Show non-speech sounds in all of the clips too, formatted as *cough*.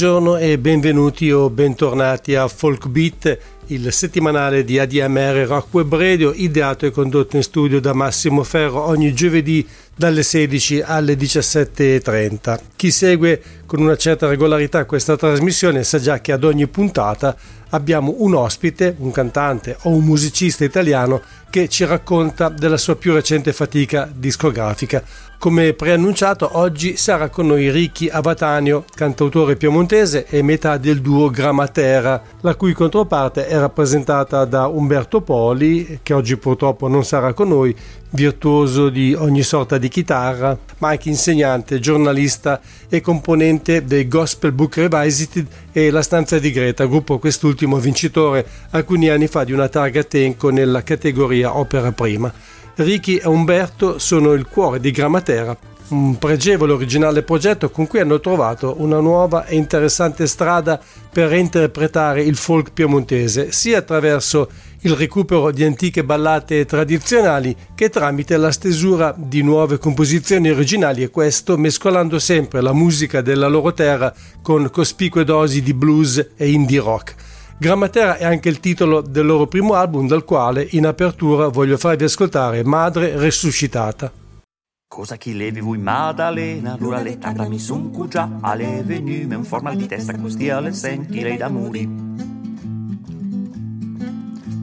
Buongiorno e benvenuti o bentornati a Folk Beat, il settimanale di ADMR Rock Web Radio, ideato e condotto in studio da Massimo Ferro ogni giovedì dalle 16 alle 17.30. Chi segue con una certa regolarità questa trasmissione sa già che ad ogni puntata abbiamo un ospite, un cantante o un musicista italiano che ci racconta della sua più recente fatica discografica. Come preannunciato, oggi sarà con noi Ricky Avatanio, cantautore piemontese e metà del duo Grammatera, la cui controparte è rappresentata da Umberto Poli, che oggi purtroppo non sarà con noi, virtuoso di ogni sorta di chitarra, ma anche insegnante, giornalista e componente dei Gospel Book Revisited e La Stanza di Greta, gruppo quest'ultimo vincitore alcuni anni fa di una targa Tenco nella categoria Opera Prima. Ricky e Umberto sono il cuore di Grammatera, un pregevole originale progetto con cui hanno trovato una nuova e interessante strada per reinterpretare il folk piemontese, sia attraverso il recupero di antiche ballate tradizionali che tramite la stesura di nuove composizioni originali e questo mescolando sempre la musica della loro terra con cospicue dosi di blues e indie rock. Grammatera è anche il titolo del loro primo album, dal quale in apertura voglio farvi ascoltare Madre Resuscitata. Cosa chi levi vui Maddalena, l'ora le tanta mi sun già, alle venume un formal di testa costia le senti lei da muri.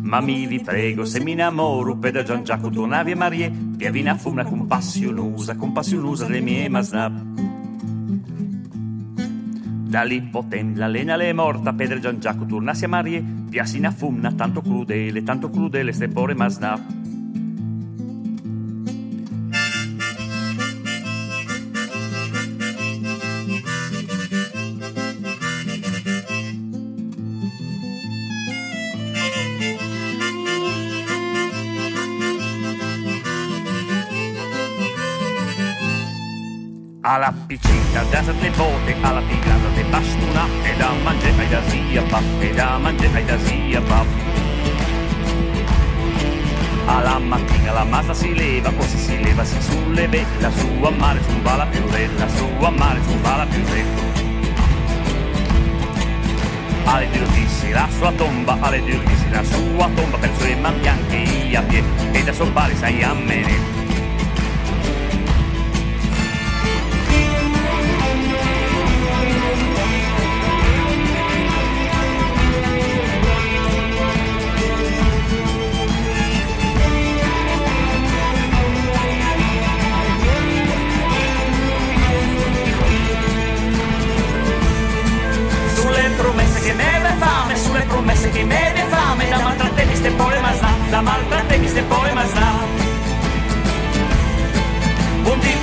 Ma mi vi prego, se mi innamoro, per Gian Giacomo, tornavi e Marie, via vina fumna con passionusa, con passionusa le mie masnap. Dall'ippotem la lena le è morta, Pedro Gian Giacomo tornassi a Marie, piasina fumna, tanto crudele, tanto crudele, ste pore masna. Alla piccina da sette bote alla pigrata de bastuna e da mangiare ai da zia pa e da mangiare ai da zia pa. Alla mattina la massa si leva poi si, si leva si sulleve la sua mare su va la più re la sua mare su va la più re alle dirottissi la sua tomba alle dirottissi la sua tomba per sue man bianche a piedi e da soppare sai a me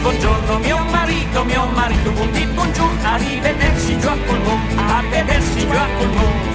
buongiorno mio marito mio marito buondì buongiorno arrivederci giù a Colmon arrivederci giù a Colmon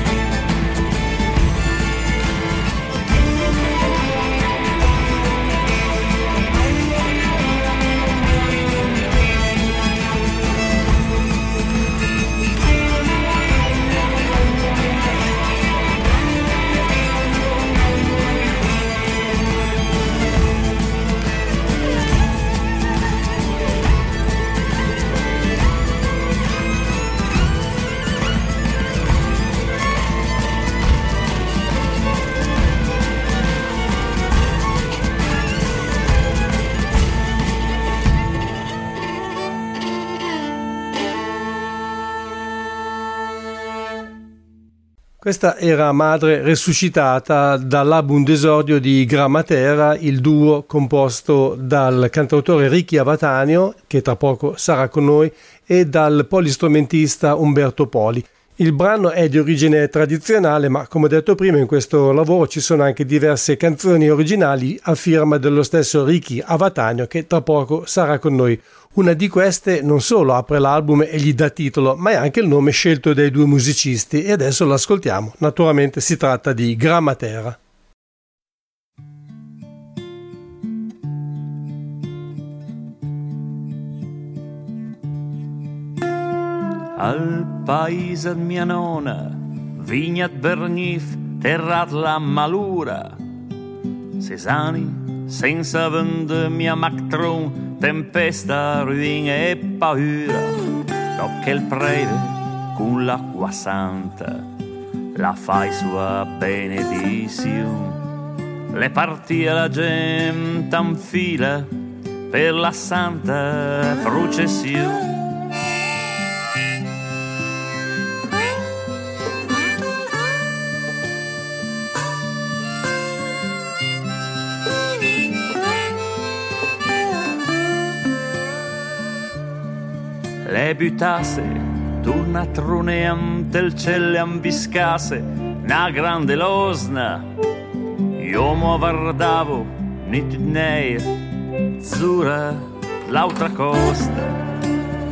Questa era Madre Resuscitata dall'album d'esordio di Grammatera, il duo composto dal cantautore Ricky Avatanio, che tra poco sarà con noi, e dal polistrumentista Umberto Poli. Il brano è di origine tradizionale, ma come detto prima in questo lavoro ci sono anche diverse canzoni originali a firma dello stesso Ricky Avatanio che tra poco sarà con noi. Una di queste non solo apre l'album e gli dà titolo, ma è anche il nome scelto dai due musicisti e adesso l'ascoltiamo. Naturalmente si tratta di Grammatera. Al paese mia nonna, vignat Bernif, terrat la malura. Sesani, senza vende mia mactron, tempesta, ruina e paura. Che il prete con l'acqua santa, la fai sua benedizione. Le partia la gente in fila per la santa processione. Le buttasse d'una truneam del celle ambiscase, na grande losna, io mo guardavo nit neir azzurra l'altra costa,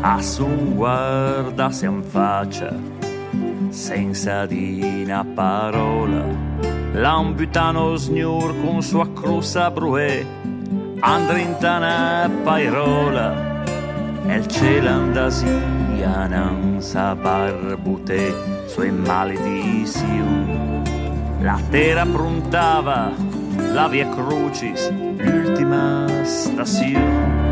a sun guardarsi in faccia, senza di una parola. L'ambutano sgnur con sua crusa bruè, andrintana pairola, e il cielo andasia non sa barbute, sue maledizioni. La terra pruntava la via crucis, l'ultima stazione.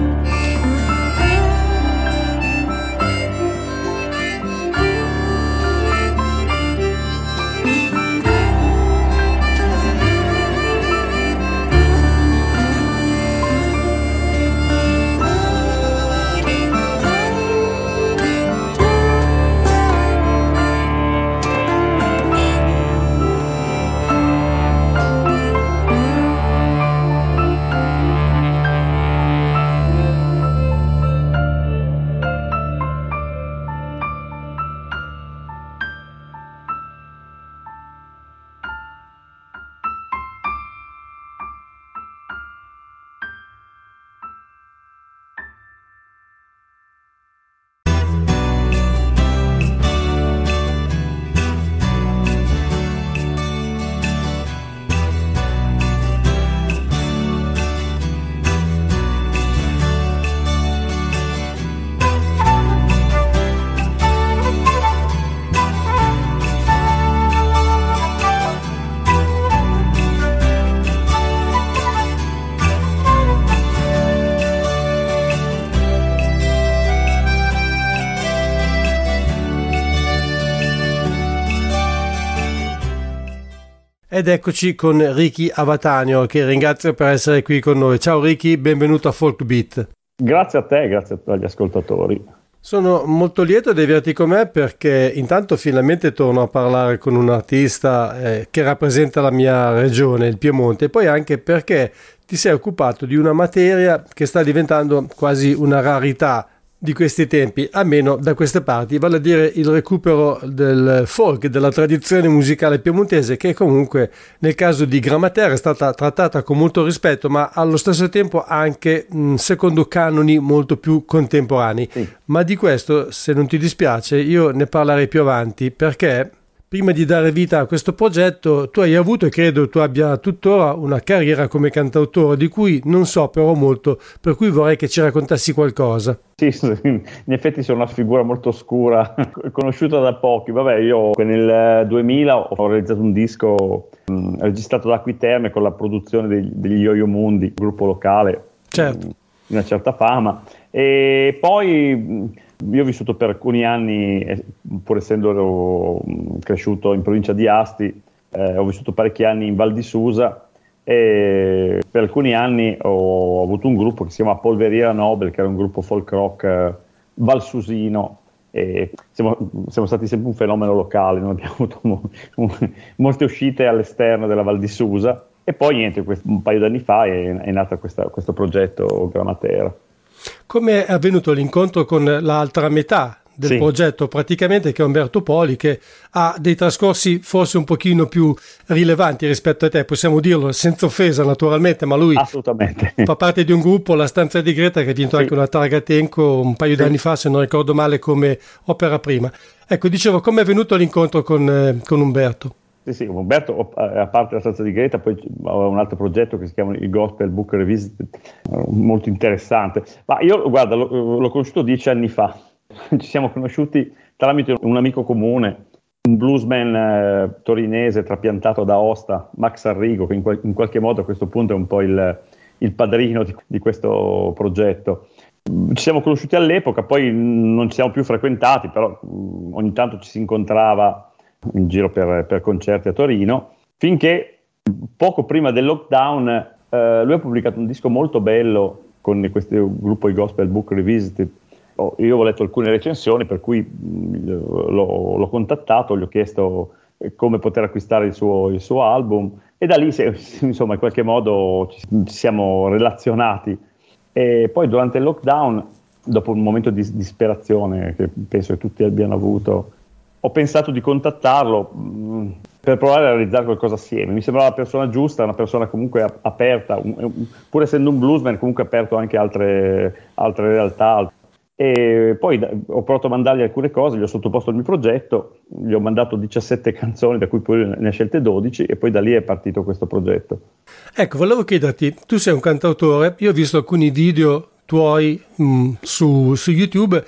Ed eccoci con Ricky Avatanio, che ringrazio per essere qui con noi. Ciao Ricky, benvenuto a Folk Beat. Grazie a te, grazie agli ascoltatori. Sono molto lieto di averti con me perché intanto finalmente torno a parlare con un artista eh, che rappresenta la mia regione, il Piemonte, e poi anche perché ti sei occupato di una materia che sta diventando quasi una rarità di questi tempi, almeno da queste parti, vale a dire il recupero del folk, della tradizione musicale piemontese che comunque nel caso di Grammatera è stata trattata con molto rispetto, ma allo stesso tempo anche mh, secondo canoni molto più contemporanei. Sì. Ma di questo, se non ti dispiace, io ne parlerei più avanti perché prima di dare vita a questo progetto, tu hai avuto e credo tu abbia tuttora una carriera come cantautore di cui non so però molto, per cui vorrei che ci raccontassi qualcosa. Sì, in effetti sono una figura molto oscura, *laughs* conosciuta da pochi. Vabbè, io nel 2000 ho realizzato un disco mh, mm, registrato da Acquiterme con la produzione degli, degli Yo-Yo Mundi, gruppo locale certo. mh, di una certa fama. E poi mh, io ho vissuto per alcuni anni, pur essendo cresciuto in provincia di Asti, eh, ho vissuto parecchi anni in Val di Susa e per alcuni anni ho avuto un gruppo che si chiama Polveriera Nobel, che era un gruppo folk rock eh, valsusino. E siamo, siamo, stati sempre un fenomeno locale, non abbiamo *laughs* avuto mo, molte uscite all'esterno della Val di Susa. E poi niente, un paio d'anni fa è, è nato questa, questo progetto Grammatera. Come è avvenuto l'incontro con l'altra metà del sì. progetto praticamente che è Umberto Poli che ha dei trascorsi forse un pochino più rilevanti rispetto a te, possiamo dirlo senza offesa naturalmente, ma lui fa parte di un gruppo, la stanza di Greta che ha vinto sì. anche una targa Tenco un paio sì. di anni fa se non ricordo male come opera prima. Ecco, dicevo, come è venuto l'incontro con, eh, con Umberto? Sì, sì, Umberto, a parte la stanza di Greta, poi aveva un altro progetto che si chiama il Gospel Book Revisited, eh, molto interessante. Ma io, guarda, l'ho, l'ho conosciuto dieci anni fa. *laughs* Ci siamo conosciuti tramite un amico comune, un bluesman eh, torinese trapiantato da Osta, Max Arrigo, che in, qual- in, qualche modo a questo punto è un po' il, il padrino di, di questo progetto. ci siamo conosciuti all'epoca, poi non ci siamo più frequentati, però ogni tanto ci si incontrava in giro per, per concerti a Torino, finché poco prima del lockdown eh, lui ha pubblicato un disco molto bello con questo gruppo i Gospel Book Revisited. Oh, io ho letto alcune recensioni, per cui l'ho, l'ho contattato, gli ho chiesto come poter acquistare il suo, il suo album e da lì *laughs* insomma in qualche modo ci siamo relazionati e poi durante il lockdown dopo un momento di disperazione che penso che tutti abbiano avuto ho pensato di contattarlo mm, per provare a realizzare qualcosa assieme. Mi sembrava la persona giusta, una persona comunque aperta, un, pur essendo un bluesman, comunque aperto anche a altre, altre realtà. E poi ho provato a mandargli alcune cose, gli ho sottoposto il mio progetto, gli ho mandato 17 *laughs* canzoni, da cui poi ne ha scelte 12 e poi da lì è partito questo progetto. Ecco, volevo chiederti, tu sei un cantautore, io ho visto alcuni video tuoi mh, mm, su, su YouTube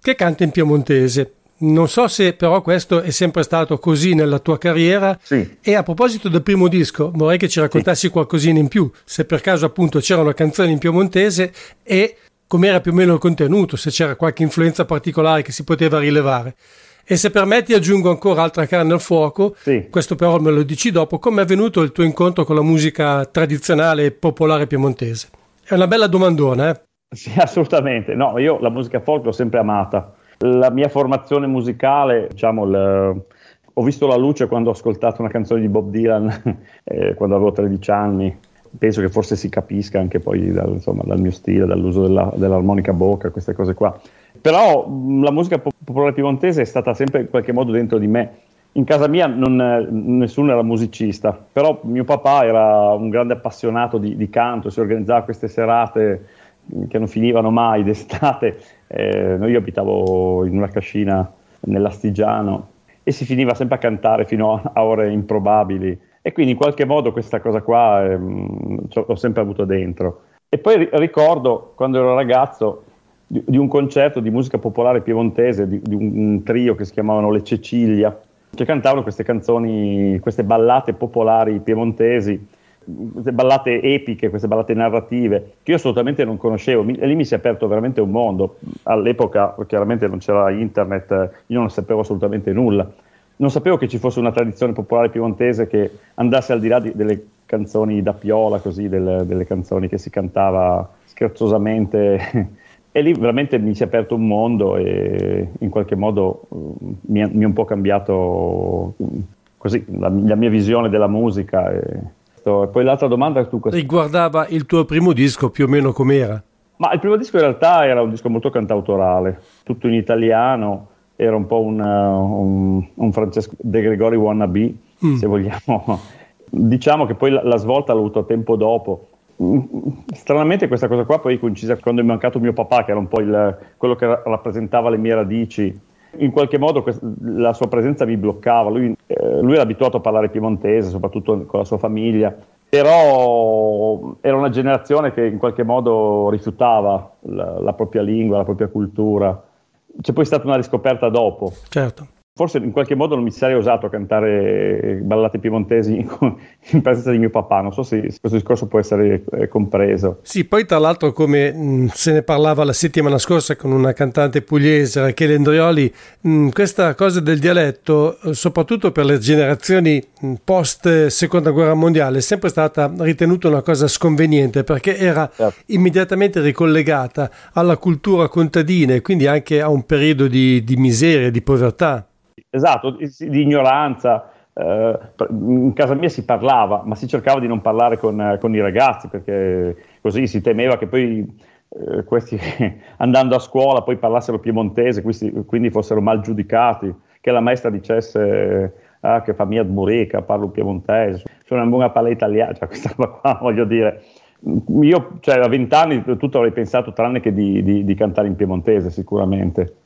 che canta in piemontese. Non so se però questo è sempre stato così nella tua carriera. Sì. E a proposito del primo disco, vorrei che ci raccontassi sì. qualcosina in più. Se per caso appunto c'era una canzone in piemontese e com'era più o meno il contenuto, se c'era qualche influenza particolare che si poteva rilevare. E se permetti aggiungo ancora altra carne al fuoco, sì. questo però me lo dici dopo, come è avvenuto il tuo incontro con la musica tradizionale e popolare piemontese? È una bella domandona, eh? Sì, assolutamente. No, io la musica folk l'ho sempre amata. La mia formazione musicale, diciamo, il, ho visto la luce quando ho ascoltato una canzone di Bob Dylan *laughs* eh, quando avevo 13 anni. Penso che forse si capisca anche poi dal, insomma, dal mio stile, dall'uso della, dell'armonica bocca, queste cose qua. Però la musica popolare piemontese è stata sempre in qualche modo dentro di me. In casa mia non, nessuno era musicista, però mio papà era un grande appassionato di, di canto, si organizzava queste serate che non finivano mai d'estate. Eh, io abitavo in una cascina nell'Astigiano e si finiva sempre a cantare fino a, ore improbabili. E quindi in qualche modo questa cosa qua ehm, l'ho sempre avuto dentro. E poi ri- ricordo quando ero ragazzo di, di, un concerto di musica popolare piemontese, di, di un, trio che si chiamavano Le Cecilia, che cantavano queste canzoni, queste ballate popolari piemontesi queste ballate epiche, queste ballate narrative, che io assolutamente non conoscevo, mi, e lì mi si è aperto veramente un mondo. All'epoca chiaramente non c'era internet, io non sapevo assolutamente nulla. Non sapevo che ci fosse una tradizione popolare piemontese che andasse al di là di, delle canzoni da piola, così, delle, delle canzoni che si cantava scherzosamente. *laughs* e lì veramente mi si è aperto un mondo e in qualche modo uh, mi, è un po' cambiato uh, così, la, la, mia visione della musica. E, questo. E poi l'altra domanda tu questo. Riguardava il tuo primo disco più o meno com'era? Ma il primo disco in realtà era un disco molto cantautorale, tutto in italiano, era un po' un, uh, un, un Francesco De Gregori wannabe, mm. se vogliamo. *laughs* Diciamo che poi la, la svolta l'ho avuto tempo dopo. Stranamente questa cosa qua poi coincise quando è mancato mio papà, che era un po' il, quello che rappresentava le mie radici in qualche modo quest- la sua presenza mi bloccava. Lui, eh, lui, era abituato a parlare piemontese, soprattutto con la sua famiglia, però era una generazione che in qualche modo rifiutava la, la propria lingua, la propria cultura. C'è poi stata una riscoperta dopo. Certo forse in qualche modo non mi sarei osato cantare ballate piemontesi *laughs* in, presenza di mio papà, non so se questo discorso può essere eh, compreso. Sì, poi tra l'altro come mh, mm, se ne parlava la settimana scorsa con una cantante pugliese, Rachele Andrioli, mh, mm, questa cosa del dialetto, eh, soprattutto per le generazioni mm, post seconda guerra mondiale, è sempre stata ritenuta una cosa sconveniente perché era certo. immediatamente ricollegata alla cultura contadina e quindi anche a un periodo di, di miseria, di povertà. Esatto, di ignoranza. Eh, in casa mia si parlava, ma si cercava di non parlare con, con i ragazzi perché così si temeva che poi eh, questi *laughs* andando a scuola poi parlassero piemontese, questi, quindi fossero mal giudicati, che la maestra dicesse ah, che fa mia mureca, parlo piemontese, sono una buona palla italiana, cioè *laughs* questa roba qua voglio dire. Io cioè, a vent'anni tutto avrei pensato tranne che di, di, di cantare in piemontese sicuramente.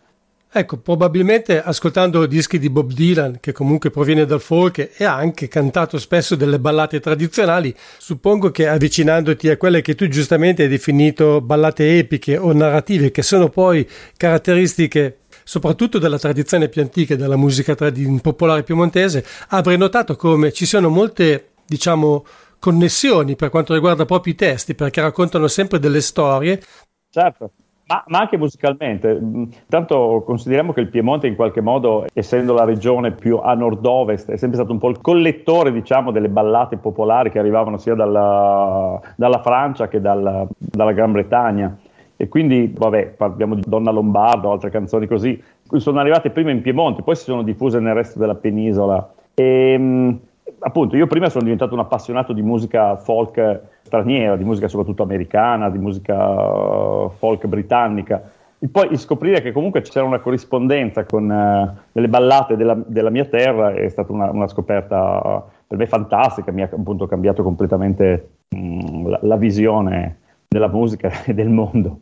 Ecco, probabilmente ascoltando dischi di Bob Dylan, che comunque proviene dal folk e ha anche cantato spesso delle ballate tradizionali, suppongo che avvicinandoti a quelle che tu giustamente hai definito ballate epiche o narrative, che sono poi caratteristiche soprattutto della tradizione più antica della musica trad- popolare piemontese, avrei notato come ci sono molte, diciamo, connessioni per quanto riguarda proprio i testi, perché raccontano sempre delle storie. Certo Ma, ma, anche musicalmente. Tanto consideriamo che il Piemonte in qualche modo, essendo la regione più a nord-ovest, è sempre stato un po' il collettore, diciamo, delle ballate popolari che arrivavano sia dalla, dalla Francia che dalla, dalla Gran Bretagna. E quindi, vabbè, parliamo di Donna Lombardo, altre canzoni così, sono arrivate prima in Piemonte, poi si sono diffuse nel resto della penisola. E, appunto, io prima sono diventato un appassionato di musica folk straniera, di musica soprattutto americana, di musica uh, folk britannica. E poi scoprire che comunque c'era una corrispondenza con uh, delle ballate della, della, mia terra è stata una, una scoperta uh, per me fantastica, mi ha appunto cambiato completamente um, la, la visione della musica *laughs* e del mondo.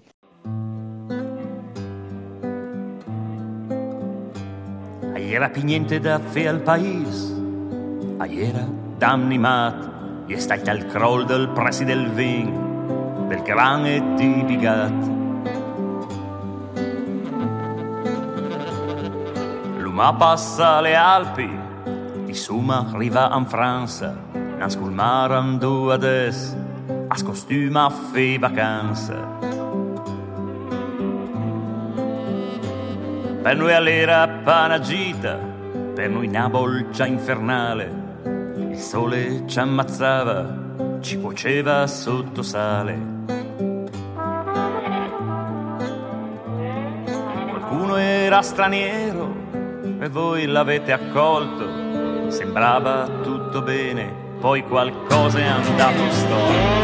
Era più niente da fare al paese, era damnimat, e stai al croll del prezzi del vin, del gran e di bigat. L'uma passa le Alpi, di suma arriva in Francia, nascol mar andò adesso, a scostuma a fe vacanza. Per noi all'era panagita, per noi una bolgia infernale, il sole ci ammazzava, ci cuoceva sotto sale. Qualcuno era straniero e voi l'avete accolto, sembrava tutto bene, poi qualcosa è andato storto.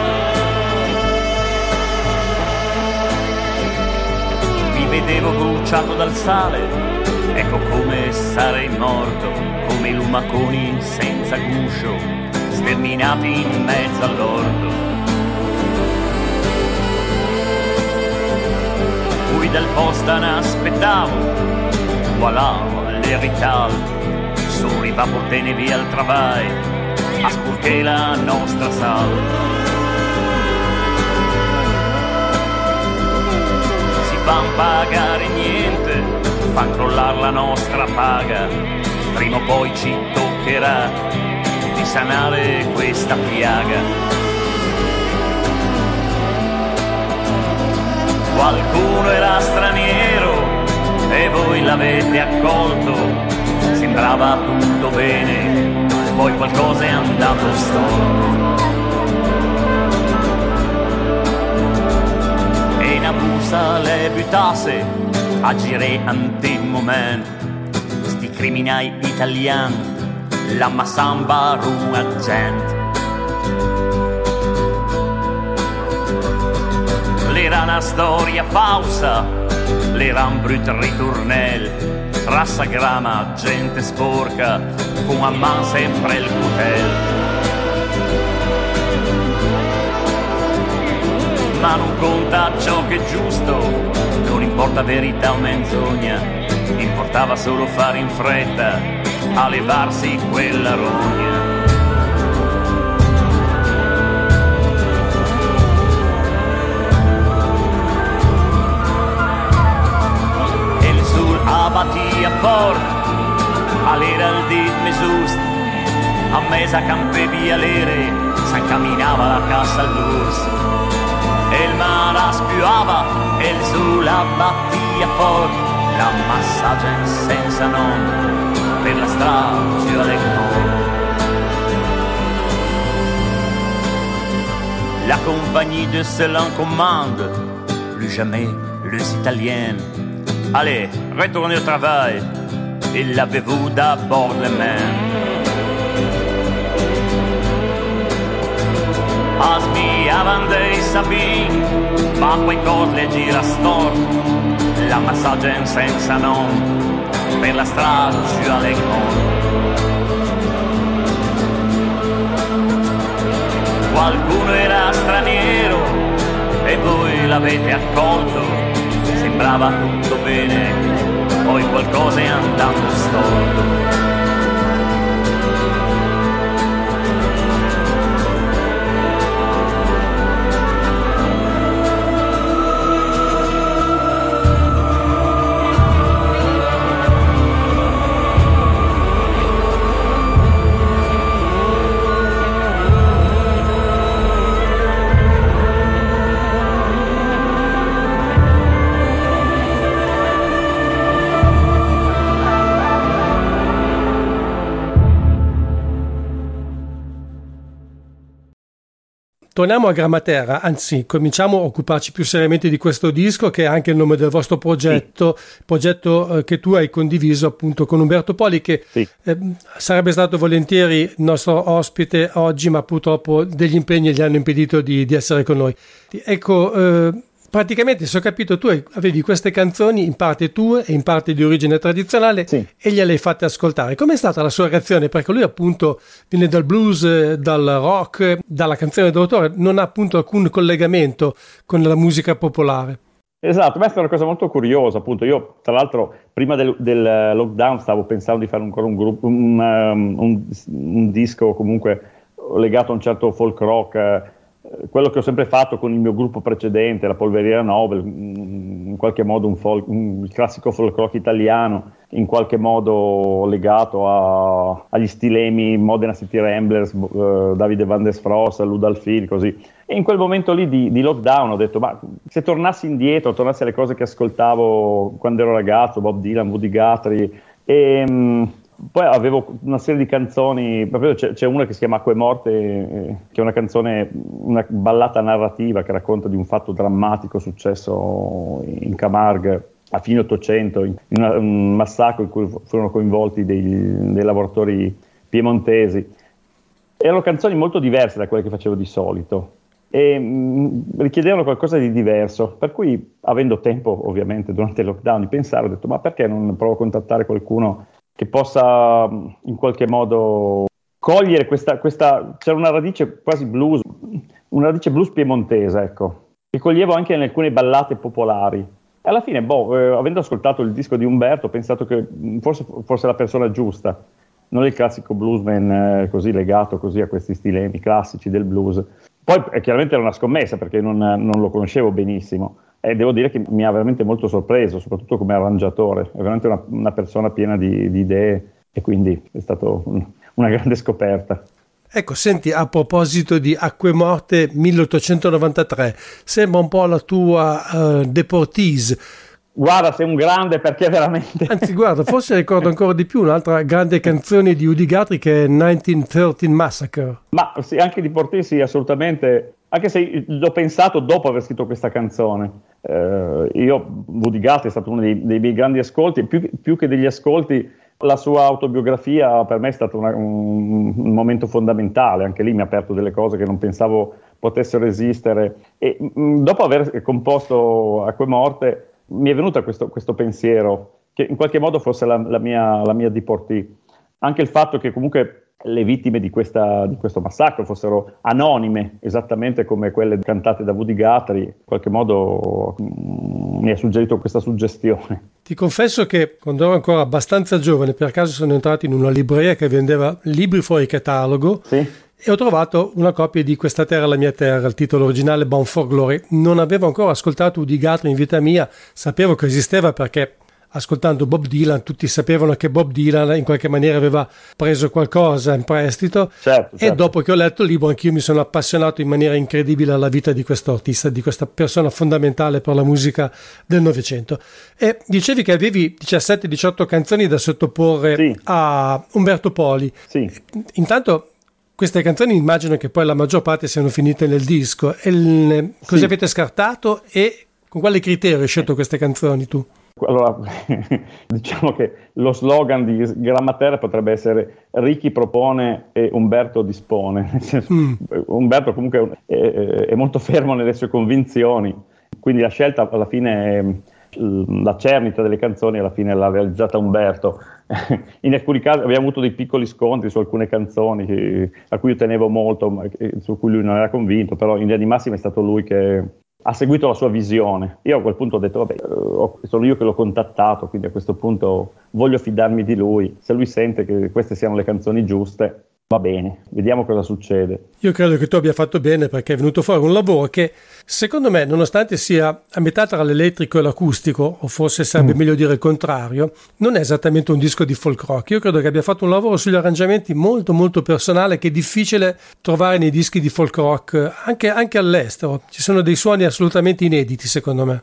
Mi vedevo bruciato dal sale Ecco come sarei morto, come i lumaconi senza guscio, sterminati in mezzo all'orto. Fui dal posta ne aspettavo, voilà l'erital, su riva portene via al travail, a spurché la nostra sal. Si fan pagare niente fan crollare la nostra paga, prima o poi ci toccherà di sanare questa piaga. Qualcuno era straniero e voi l'avete accolto, sembrava tutto bene, poi qualcosa è andato storto. E in abusa le buttasse agire ante moment criminali italiani la massamba rua gente. L'era una storia falsa l'era un brutto ritornel rassa grama gente sporca con a man sempre il cutel. Ma non conta ciò che è giusto non importa verità o menzogna, importava solo fare in fretta a levarsi quella rogna. E il sul abatia fort, all'era il dit mesust, a mesa campe via l'ere, s'encamminava la cassa all'urs e il mare spiuava e il sulla battia fuori la massaggia senza nome per la strada ci La compagnie de Céline commande, plus jamais les Italiennes. Allez, retournez au travail et lavez-vous d'abord les mains. A sviavan dei sabini, ma quei cose le gira storto, la massaggia senza nome, per la strada su Alegmont. Qualcuno era straniero e voi l'avete accolto, sembrava tutto bene, poi qualcosa è andato storto. Torniamo a Grammatera, anzi cominciamo a occuparci più seriamente di questo disco che è anche il nome del vostro progetto, sì. progetto eh, che tu hai condiviso appunto con Umberto Poli che sì. eh, sarebbe stato volentieri il nostro ospite oggi ma purtroppo degli impegni gli hanno impedito di, di essere con noi. Ecco, eh, praticamente, se ho capito, tu avevi queste canzoni in parte tue e in parte di origine tradizionale sì. e gliele hai fatte ascoltare. Com'è stata la sua reazione? Perché lui appunto viene dal blues, dal rock, dalla canzone d'autore, non ha appunto alcun collegamento con la musica popolare. Esatto, questa è una cosa molto curiosa, appunto io tra l'altro prima del, del lockdown stavo pensando di fare ancora un, gruppo, un, um, un, un disco comunque legato a un certo folk rock quello che ho sempre fatto con il mio gruppo precedente, la Polveriera Nobel, mm, in qualche modo un, folk, un il classico folk rock italiano, in qualche modo legato a, agli stilemi Modena City Ramblers, uh, Davide Van der Sfrost, Ludalfil, così. E in quel momento lì di, di, lockdown ho detto, ma se tornassi indietro, tornassi alle cose che ascoltavo quando ero ragazzo, Bob Dylan, Woody Guthrie, e, um, poi avevo una serie di canzoni, proprio c'è, c'è una che si chiama Acque Morte, eh, che è una canzone, una ballata narrativa che racconta di un fatto drammatico successo in Camargue a fine Ottocento, in una, un massacro in cui furono coinvolti dei, dei lavoratori piemontesi. Erano canzoni molto diverse da quelle che facevo di solito e mh, mm, richiedevano qualcosa di diverso, per cui avendo tempo ovviamente durante il lockdown di pensare ho detto ma perché non provo a contattare qualcuno che possa mm, in qualche modo cogliere questa, questa c'era una radice quasi blues, una radice blues piemontese, ecco, che coglievo anche in alcune ballate popolari. Alla fine, boh, eh, avendo ascoltato il disco di Umberto, ho pensato che mm, forse fosse la persona giusta, non il classico bluesman eh, così legato così a questi stilemi classici del blues. Poi eh, chiaramente era una scommessa perché non, non lo conoscevo benissimo e devo dire che mi ha veramente molto sorpreso, soprattutto come arrangiatore, è veramente una, una persona piena di, di, idee e quindi è stata un, una grande scoperta. Ecco, senti, a proposito di Acque Morte 1893, sembra un po' la tua uh, deportise. Guarda, sei un grande perché veramente. *laughs* Anzi, guarda, forse ricordo ancora di più un'altra grande canzone di Udi Guthrie che è 1913 Massacre. Ma sì, anche di Portisi, sì, assolutamente. Anche se l'ho pensato dopo aver scritto questa canzone. Eh, io, Woody Guthrie è stato uno dei, dei miei grandi ascolti, più, più, che degli ascolti, la sua autobiografia per me è stato una, un, un, momento fondamentale, anche lì mi ha aperto delle cose che non pensavo potessero esistere. E mh, mm, dopo aver composto Acque Morte, mi è venuto questo, questo pensiero che in qualche modo fosse la, la mia, la mia diportì. Anche il fatto che comunque le vittime di, questa, di, questo massacro fossero anonime, esattamente come quelle cantate da Woody Guthrie, in qualche modo mm, mi ha suggerito questa suggestione. Ti confesso che quando ero ancora abbastanza giovane, per caso sono entrato in una libreria che vendeva libri fuori catalogo. Sì. E ho trovato una copia di Questa terra la mia terra, il titolo originale Bound for Glory. Non avevo ancora ascoltato Woody Guthrie in vita mia, sapevo che esisteva perché ascoltando Bob Dylan, tutti sapevano che Bob Dylan in qualche maniera aveva preso qualcosa in prestito certo, certo. e dopo che ho letto il libro anch'io mi sono appassionato in maniera incredibile alla vita di questo artista, di questa persona fondamentale per la musica del Novecento. E dicevi che avevi 17-18 canzoni da sottoporre sì. a Umberto Poli. Sì. Intanto queste canzoni immagino che poi la maggior parte siano finite nel disco. Il, cosa sì. avete scartato e con quale criterio hai scelto queste canzoni tu? Allora, *laughs* diciamo che lo slogan di Grammatera potrebbe essere Ricchi propone e Umberto dispone. *laughs* Mm. Umberto comunque è, è, molto fermo nelle sue convinzioni, quindi la scelta alla fine, la cernita delle canzoni alla fine l'ha realizzata Umberto. *laughs* In alcuni casi abbiamo avuto dei piccoli scontri su alcune canzoni a cui io tenevo molto, ma su cui lui non era convinto, però in linea di massima è stato lui che ha seguito la sua visione. Io a quel punto ho detto, vabbè, eh, sono io che l'ho contattato, quindi a questo punto voglio fidarmi di lui. Se lui sente che queste siano le canzoni giuste, Va bene, vediamo cosa succede. Io credo che tu abbia fatto bene perché è venuto fuori un lavoro che, secondo me, nonostante sia a metà tra l'elettrico e l'acustico, o forse sarebbe mm. meglio dire il contrario, non è esattamente un disco di folk rock. Io credo che abbia fatto un lavoro sugli arrangiamenti molto molto personale che è difficile trovare nei dischi di folk rock, anche, anche all'estero. Ci sono dei suoni assolutamente inediti, secondo me.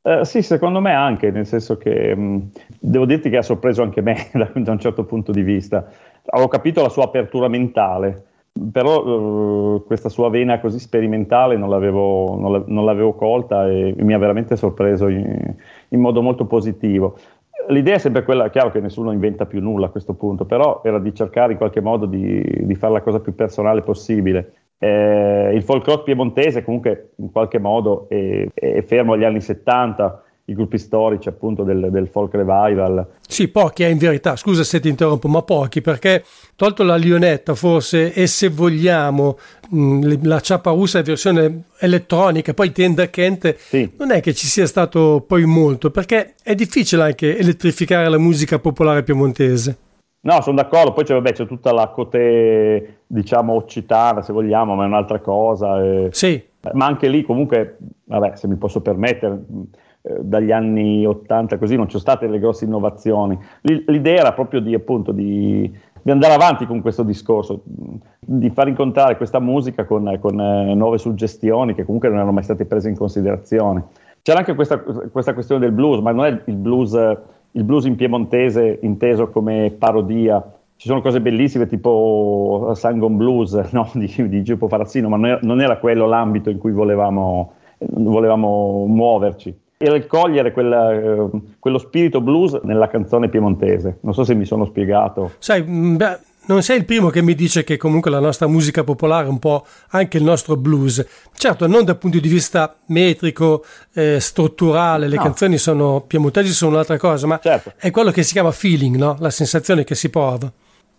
Uh, sì, secondo me anche, nel senso che mh, mm, devo dirti che ha sorpreso anche me *laughs* da, da un certo punto di vista avevo capito la sua apertura mentale, però uh, questa sua vena così sperimentale non l'avevo, non, la, non l'avevo colta e mi ha veramente sorpreso in, in, modo molto positivo. L'idea è sempre quella, chiaro che nessuno inventa più nulla a questo punto, però era di cercare in qualche modo di, di fare la cosa più personale possibile. Eh, il folk rock piemontese comunque in qualche modo è, è fermo agli anni 70, i gruppi storici appunto del, del, folk revival. Sì, pochi eh, in verità, scusa se ti interrompo, ma pochi perché tolto la Lionetta forse e se vogliamo mh, mm, la ciappa russa versione elettronica, poi Tenda Kent, sì. non è che ci sia stato poi molto perché è difficile anche elettrificare la musica popolare piemontese. No, sono d'accordo, poi c'è, vabbè, c'è tutta la cote, diciamo, occitana, se vogliamo, ma è un'altra cosa. E... Sì. Ma anche lì, comunque, vabbè, se mi posso permettere, dagli anni 80 così non ci sono state le grosse innovazioni. L'idea era proprio di, appunto, di, di, andare avanti con questo discorso, di far incontrare questa musica con, con eh, nuove suggestioni che comunque non erano mai state prese in considerazione. C'era anche questa, questa questione del blues, ma non è il blues il blues in piemontese inteso come parodia. Ci sono cose bellissime tipo Sangon Blues *laughs* no? di, di Giupo Farazzino, ma non era, non era, quello l'ambito in cui volevamo, volevamo muoverci. Era il cogliere quella, eh, quello spirito blues nella canzone piemontese. Non so se mi sono spiegato. Sai, beh non sei il primo che mi dice che comunque la nostra musica popolare è un po' anche il nostro blues. Certo, non dal punto di vista metrico, eh, strutturale, le no. canzoni sono piemontesi, sono un'altra cosa, ma certo. è quello che si chiama feeling, no? la sensazione che si prova.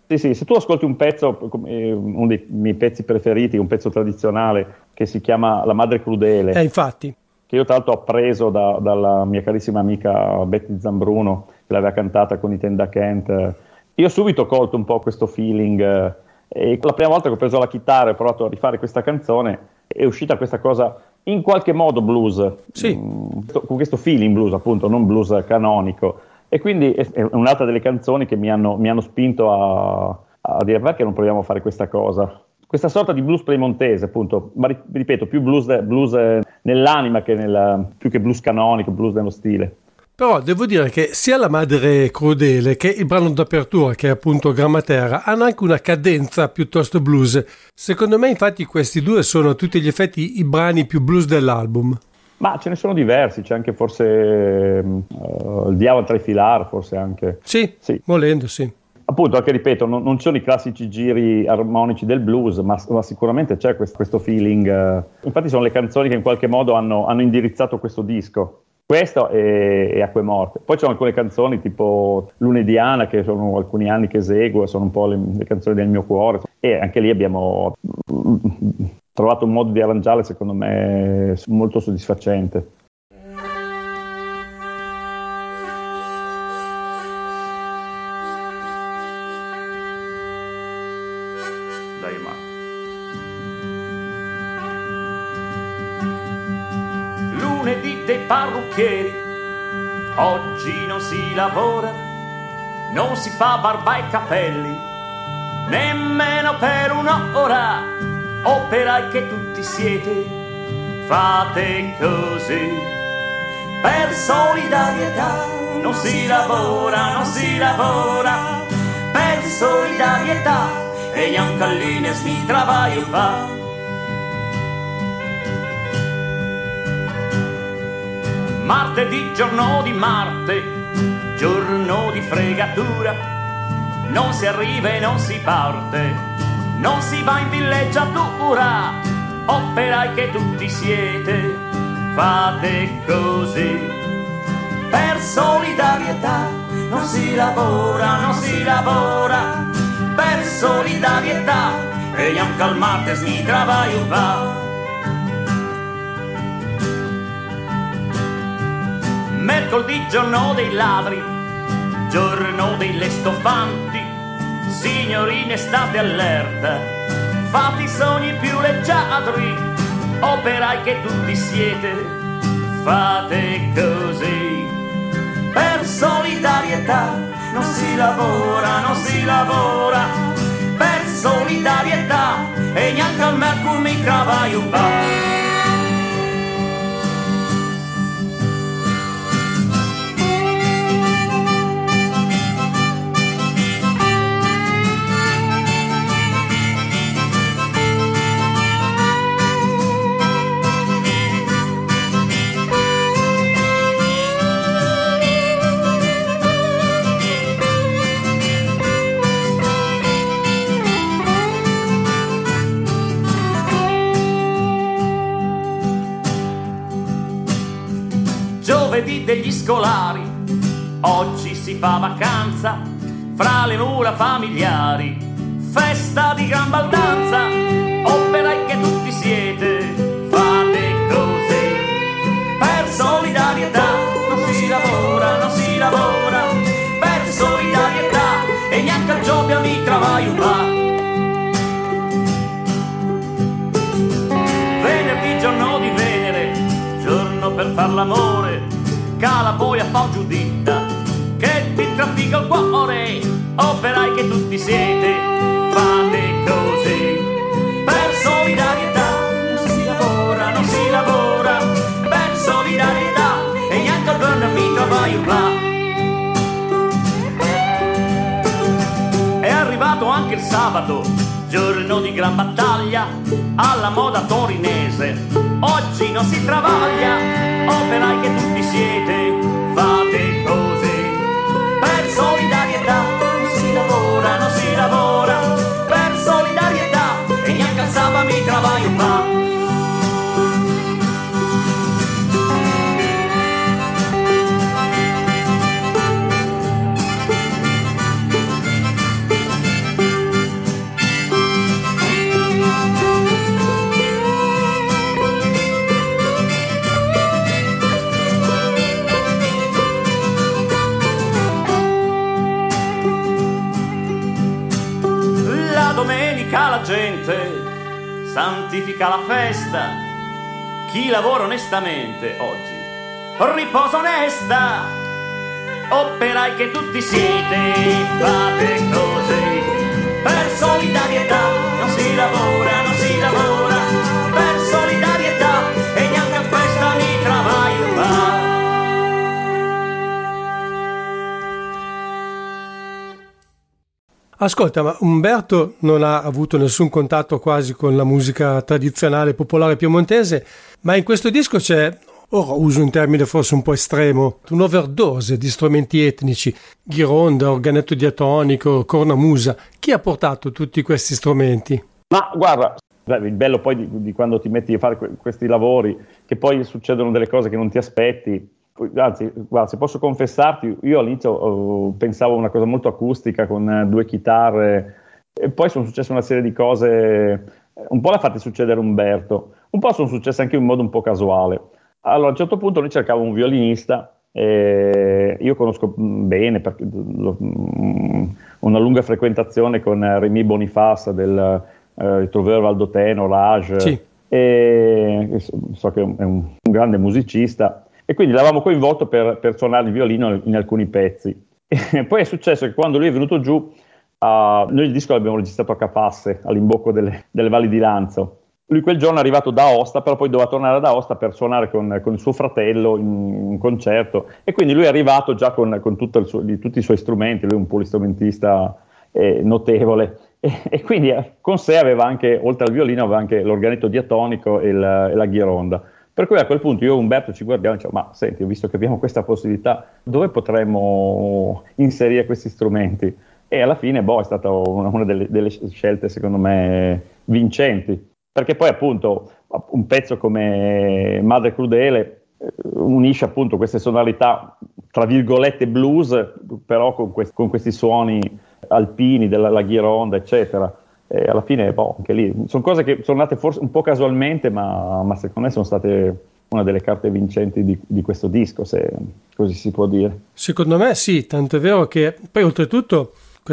Sì, sì, se tu ascolti un pezzo, eh, uno dei miei pezzi preferiti, un pezzo tradizionale che si chiama La Madre Crudele. Eh, infatti. Che io tra l'altro ho appreso da, dalla mia carissima amica Betty Zambruno, che l'aveva cantata con i Tenda Kent io subito ho colto un po' questo feeling eh, e la prima volta che ho preso la chitarra e ho provato a rifare questa canzone è uscita questa cosa in qualche modo blues, sì. mm, con questo feeling blues appunto, non blues canonico. E quindi è un'altra delle canzoni che mi hanno, mi hanno spinto a, a, dire perché non proviamo a fare questa cosa. Questa sorta di blues premontese, appunto, ma ripeto, più blues, blues nell'anima che nel, più che blues canonico, blues nello stile. Però devo dire che sia la madre crudele che il brano d'apertura, che è appunto Grammatera, hanno anche una cadenza piuttosto blues. Secondo me, infatti, questi due sono a tutti gli effetti i brani più blues dell'album. Ma ce ne sono diversi, c'è anche forse uh, il diavolo tra i filar, forse anche. Sì, sì. volendo, sì. Appunto, anche ripeto, non, non, sono i classici giri armonici del blues, ma, ma sicuramente c'è questo, questo feeling. Uh, infatti sono le canzoni che in qualche modo hanno, hanno indirizzato questo disco. Questo è, è Acque Morte. Poi ci sono alcune canzoni tipo Lunediana, che sono alcuni anni che eseguo, sono un po' le, le canzoni del mio cuore. E anche lì abbiamo trovato un modo di arrangiarle, secondo me, molto soddisfacente. Parrucchieri. Oggi non si lavora, non si fa barba e capelli, nemmeno per un'ora. Operai che tutti siete, fate così. Per solidarietà non si lavora, non si lavora. Per solidarietà e gli ancallini si travagliano. Martedì giorno di Marte, giorno di fregatura, non si arriva e non si parte, non si va in villeggiatura, operai che tutti siete, fate così. Per solidarietà non si lavora, non si lavora, per solidarietà e anche al martes mercoledì giorno dei ladri, giorno delle stoffanti, signorine state allerta, fate i sogni più leggiadri, operai che tutti siete, fate così. Per solidarietà non si lavora, non si lavora, per solidarietà e neanche al mercurio mi travaglio. Degli scolari, oggi si fa vacanza fra le mura familiari, festa di gran baldanza, operai che tutti siete, fate così, per solidarietà non si lavora, non si lavora, per solidarietà e neanche al giobbia mi travaglio va. Venerdì giorno di Venere, giorno per far l'amore, cala poi a fa giuditta che ti traffica il cuore, operai che tutti siete, fate così. Per solidarietà non si lavora, non si lavora, per solidarietà e neanche al giorno mi travaglio là. È arrivato anche il sabato, giorno di gran battaglia, alla moda torinese. Oggi non si travaglia, operai che tutti siete, fate così. Per solidarietà si lavora, non si lavora, per solidarietà e neanche al sabato mi travaglio fa. Domenica la gente santifica la festa. Chi lavora onestamente oggi riposa onesta. Operai che tutti siete, fate così. Per solidarietà non si lavora. Ascolta, ma Umberto non ha avuto nessun contatto quasi con la musica tradizionale popolare piemontese, ma in questo disco c'è, ora uso un termine forse un po' estremo, un'overdose di strumenti etnici, ghironda, organetto diatonico, cornamusa. Chi ha portato tutti questi strumenti? Ma guarda, il bello poi di, di quando ti metti a fare que- questi lavori, che poi succedono delle cose che non ti aspetti. Anzi, guarda, se posso confessarti, io all'inizio oh, pensavo a una cosa molto acustica con eh, due chitarre, e poi sono successe una serie di cose, eh, un po' l'ha fatta succedere Umberto, un po' sono successe anche in modo un po' casuale. Allora, a un certo punto noi cercavo un violinista, e io conosco mm, bene perché lo, mm, una lunga frequentazione con eh, Rémi Boniface del eh, Ritrover Valdoteno, Rage, Sì. e so che è un- un grande musicista e quindi l'avevamo coinvolto per, per suonare il violino in alcuni pezzi. E poi è successo che quando lui è venuto giù, ah, noi il disco l'abbiamo registrato a Capasse, all'imbocco delle, delle valli di Lanzo. Lui quel giorno è arrivato da Aosta, però poi doveva tornare da Aosta per suonare con, con il suo fratello in un concerto. E quindi lui è arrivato già con, con suo- di tutti i suoi strumenti, lui è un polistrumentista eh, notevole. E, e quindi eh, con sé aveva anche, oltre al violino, aveva anche l'organetto diatonico e, il- e la ghironda. Per cui a quel punto io e Umberto ci guardiamo e diciamo, ma senti, visto che abbiamo questa possibilità, dove potremmo inserire questi strumenti? E alla fine, boh, è stata una, una delle, delle scelte, secondo me, vincenti. Perché poi, appunto, un pezzo come Madre Crudele eh, unisce appunto queste sonorità, tra virgolette, blues, però con, quest- con questi suoni alpini della la ghironda, eccetera. E alla fine, boh, anche lì, sono cose che sono nate forse un po' casualmente, ma, ma secondo me sono state una delle carte vincenti di, di questo disco, se così si può dire. Secondo me sì, tanto è vero che poi oltretutto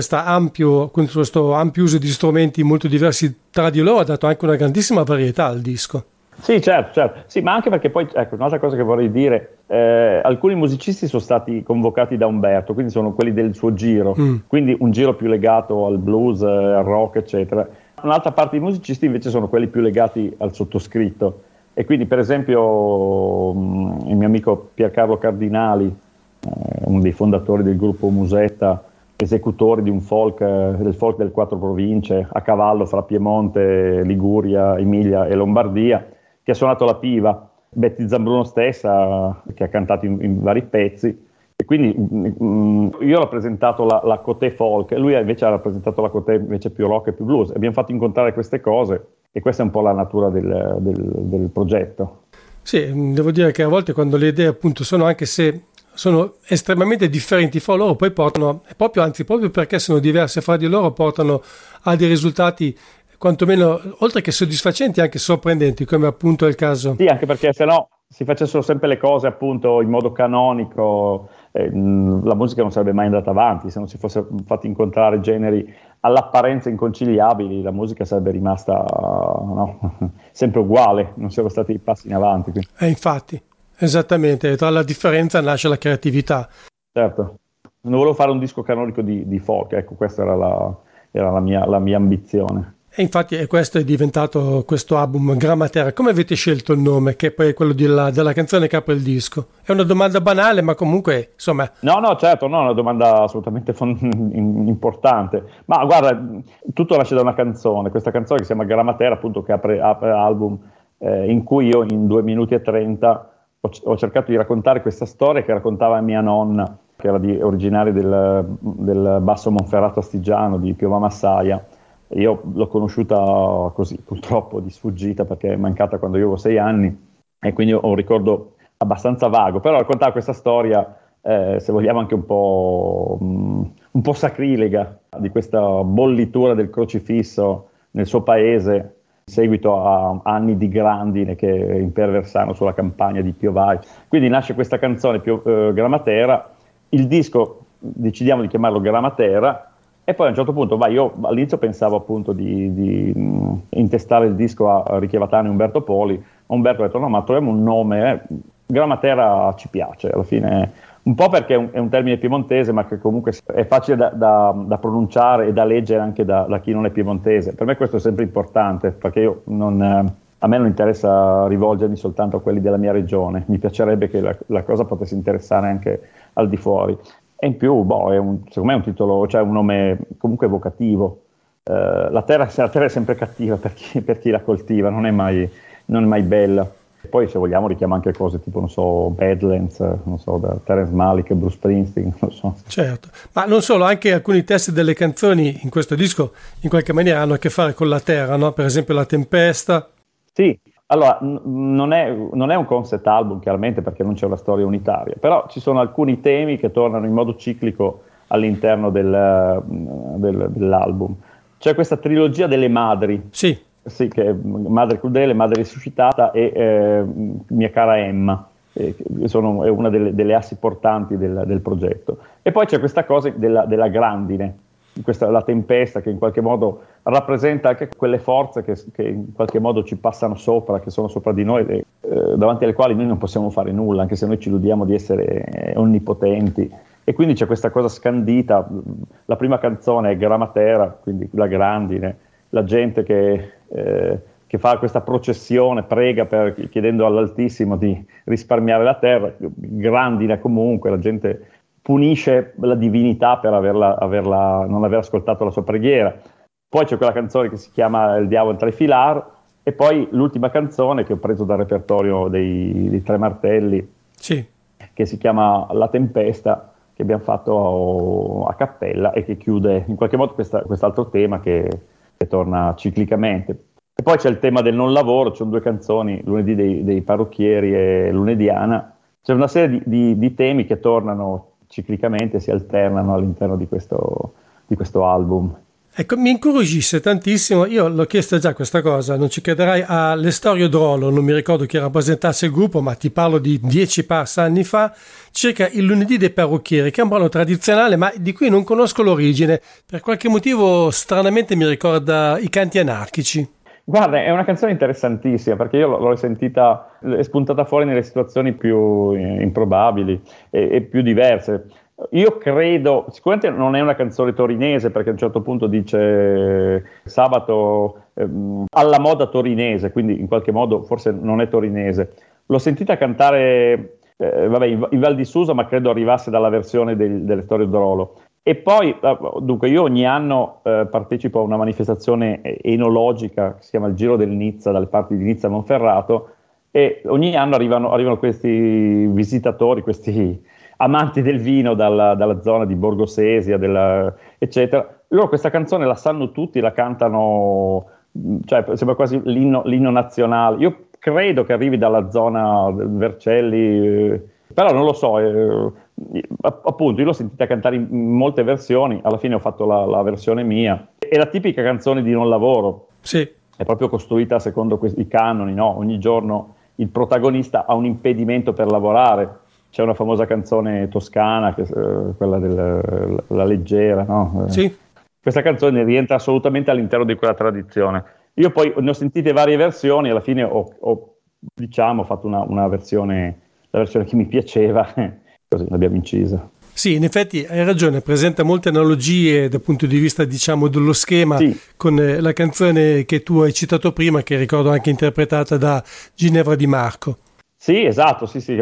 ampio, questo ampio uso di strumenti molto diversi tra di loro ha dato anche una grandissima varietà al disco. Sì, certo, certo. Sì, ma anche perché poi, ecco, un'altra cosa che vorrei dire, eh, alcuni musicisti sono stati convocati da Umberto, quindi sono quelli del suo giro, Mm. quindi un giro più legato al blues, eh, al rock, eccetera. Un'altra parte dei musicisti invece sono quelli più legati al sottoscritto. E quindi, per esempio, mh, il mio amico Piercarlo Cardinali, eh, uno dei fondatori del gruppo Musetta, esecutori di un folk, eh, del folk del quattro province, a cavallo fra Piemonte, Liguria, Emilia e Lombardia, che ha suonato la piva, Betty Zambruno stessa, che ha cantato in, in vari pezzi. E quindi mm, io ho rappresentato la, la Coté folk, lui invece ha rappresentato la Coté invece più rock e più blues. Abbiamo fatto incontrare queste cose e questa è un po' la natura del, del- del progetto. Sì, devo dire che a volte quando le idee appunto sono anche se sono estremamente differenti fra loro, poi portano, proprio, anzi proprio perché sono diverse fra di loro, portano a dei risultati quantomeno, oltre che soddisfacenti, anche sorprendenti, come appunto è il caso. Sì, anche perché se no si facessero sempre le cose appunto in modo canonico, eh, la musica non sarebbe mai andata avanti, se non si fosse fatti incontrare generi all'apparenza inconciliabili, la musica sarebbe rimasta no, *laughs* sempre uguale, non sarebbero stati passi in avanti. Eh, infatti, esattamente, tra la differenza nasce la creatività. Certo, non volevo fare un disco canonico di, di folk, ecco, questa era la, era la mia, la mia ambizione. E infatti questo è diventato questo album Grammatera. Come avete scelto il nome, che poi è quello della, della, canzone che apre il disco? È una domanda banale, ma comunque, insomma... No, no, certo, no, è una domanda assolutamente importante. Ma guarda, tutto nasce da una canzone, questa canzone che si chiama Grammatera, appunto, che apre, apre l'album, eh, in cui io in 2 minuti e 30 ho, ho, cercato di raccontare questa storia che raccontava mia nonna, che era di, originaria del, del Basso Monferrato Astigiano, di Piova Massaia io l'ho conosciuta così, purtroppo di sfuggita perché è mancata quando io avevo sei anni e quindi ho un ricordo abbastanza vago, però raccontava questa storia, eh, se vogliamo anche un po', um, un po' sacrilega, di questa bollitura del crocifisso nel suo paese in seguito a anni di grandine che imperversano sulla campagna di Piovai. Quindi nasce questa canzone Pio, eh, Grammatera, il disco decidiamo di chiamarlo Grammatera e poi a un certo punto, vai, io all'inizio pensavo appunto di, di mh, intestare il disco a Richiavatani e Umberto Poli, Umberto ha detto no ma troviamo un nome, eh. Grammatera ci piace alla fine, un po' perché è un, è un termine piemontese ma che comunque è facile da, da, da pronunciare e da leggere anche da, da, chi non è piemontese, per me questo è sempre importante perché io non... Eh, a me non interessa rivolgermi soltanto a quelli della mia regione, mi piacerebbe che la, la cosa potesse interessare anche al di fuori. E in più, boh, è un, secondo me è un titolo, cioè un nome comunque evocativo. Uh, la, terra, la, terra, è sempre cattiva per chi, per chi la coltiva, non è, mai, non è mai bella. Poi, se vogliamo, richiama anche cose tipo, non so, Badlands, non so, da Terence Malik e Bruce Springsteen, non so. Certo, ma non solo, anche alcuni testi delle canzoni in questo disco in qualche maniera hanno a che fare con la terra, no? Per esempio La Tempesta. Sì, allora, n- non, è, non, è, un concept album chiaramente perché non c'è una storia unitaria, però ci sono alcuni temi che tornano in modo ciclico all'interno del, del, dell'album. C'è questa trilogia delle madri. Sì. Sì, che Madre Crudele, Madre Risuscitata e eh, Mia cara Emma, eh, sono, è una delle, delle assi portanti del, del, progetto. E poi c'è questa cosa della, della grandine, questa, la tempesta che in qualche modo rappresenta anche quelle forze che, che, in qualche modo ci passano sopra, che sono sopra di noi, eh, davanti alle quali noi non possiamo fare nulla, anche se noi ci illudiamo di essere eh, onnipotenti. E quindi c'è questa cosa scandita, la prima canzone è Grammatera, quindi la grandine, la gente che, eh, che fa questa processione, prega per, chiedendo all'Altissimo di risparmiare la terra, grandine comunque, la gente punisce la divinità per averla, averla, non aver ascoltato la sua preghiera. Poi c'è quella canzone che si chiama Il diavolo tra i filar e poi l'ultima canzone che ho preso dal repertorio dei, dei Tre Martelli, sì. che si chiama La Tempesta, che abbiamo fatto a cappella e che chiude in qualche modo questa, quest'altro tema che, che, torna ciclicamente. E poi c'è il tema del non lavoro, ci sono due canzoni, lunedì dei, dei parrucchieri e lunediana. C'è una serie di, di, di temi che tornano ciclicamente si alternano all'interno di questo, di questo album. Ecco, mi incuriosisce tantissimo, io l'ho chiesto già questa cosa, non ci crederai, all'Estorio Drolo, non mi ricordo chi rappresentasse il gruppo, ma ti parlo di dieci passa anni fa, circa il lunedì dei parrucchieri, che è un brano tradizionale, ma di cui non conosco l'origine, per qualche motivo stranamente mi ricorda i canti anarchici. Guarda, è una canzone interessantissima perché io l'ho sentita, è spuntata fuori nelle situazioni più improbabili e, e, più diverse. Io credo, sicuramente non è una canzone torinese perché a un certo punto dice sabato ehm, alla moda torinese, quindi in qualche modo forse non è torinese. L'ho sentita cantare eh, vabbè, in, Val di Susa, ma credo arrivasse dalla versione del, delle storie d'Orolo. E poi, eh, dunque, io ogni anno eh, partecipo a una manifestazione enologica che si chiama il Giro del Nizza, dalle parti di Nizza Monferrato, e ogni anno arrivano, arrivano questi visitatori, questi amanti del vino dalla, dalla zona di Borgosesia, della, eccetera. Loro questa canzone la sanno tutti, la cantano, cioè sembra quasi l'inno, l'inno nazionale. Io credo che arrivi dalla zona Vercelli, eh, però non lo so, eh, appunto io l'ho sentita cantare in molte versioni, alla fine ho fatto la, la versione mia, è la tipica canzone di non lavoro, sì. è proprio costruita secondo i canoni, no? ogni giorno il protagonista ha un impedimento per lavorare, c'è una famosa canzone toscana, che, eh, quella della leggera, no? Eh, sì. Questa canzone rientra assolutamente all'interno di quella tradizione. Io poi ne ho sentite varie versioni, alla fine ho, ho diciamo, fatto una, una versione, la versione che mi piaceva, così l'abbiamo incisa. Sì, in effetti hai ragione, presenta molte analogie dal punto di vista, diciamo, dello schema sì. con eh, la canzone che tu hai citato prima, che ricordo anche interpretata da Ginevra Di Marco. Sì, esatto, sì, sì,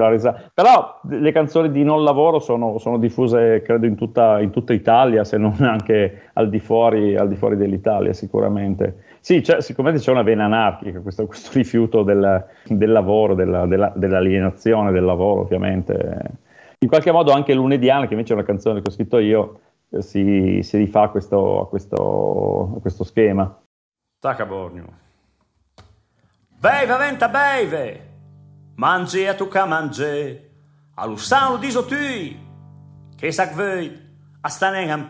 però le canzoni di non lavoro sono, sono diffuse, credo, in tutta, in tutta, Italia, se non anche al di fuori, al di fuori dell'Italia, sicuramente. Sì, c'è, sicuramente c'è una vena anarchica, questo, questo rifiuto del, del lavoro, della, della, dell'alienazione del lavoro, ovviamente. In qualche modo anche lunediana, che invece è una canzone che ho scritto io, eh, si, si, rifà a questo, a questo, a questo schema. Tacca Borneo. Beive, venta, beive! Mange a tu ca mange, a Lussano diso tui, che sac vei, a stanen un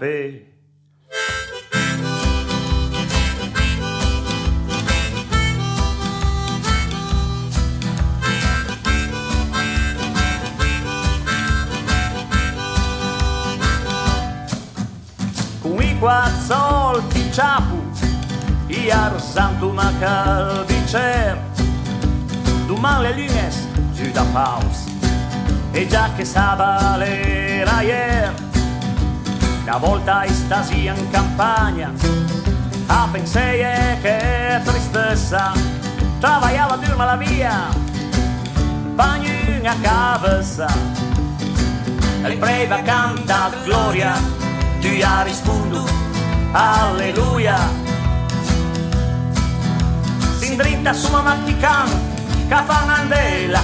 pe. Con i quattro soldi ciapu, iar di cer, Duman les lunes, jus da paus E già che stava l'era ieri Una volta stasi in campagna A pensare che tristezza Travagliava durma la via Bagno a cabeça El preva canta gloria Tu ya rispondo Alleluia. Sin dritta su ma matticano Cafangan de la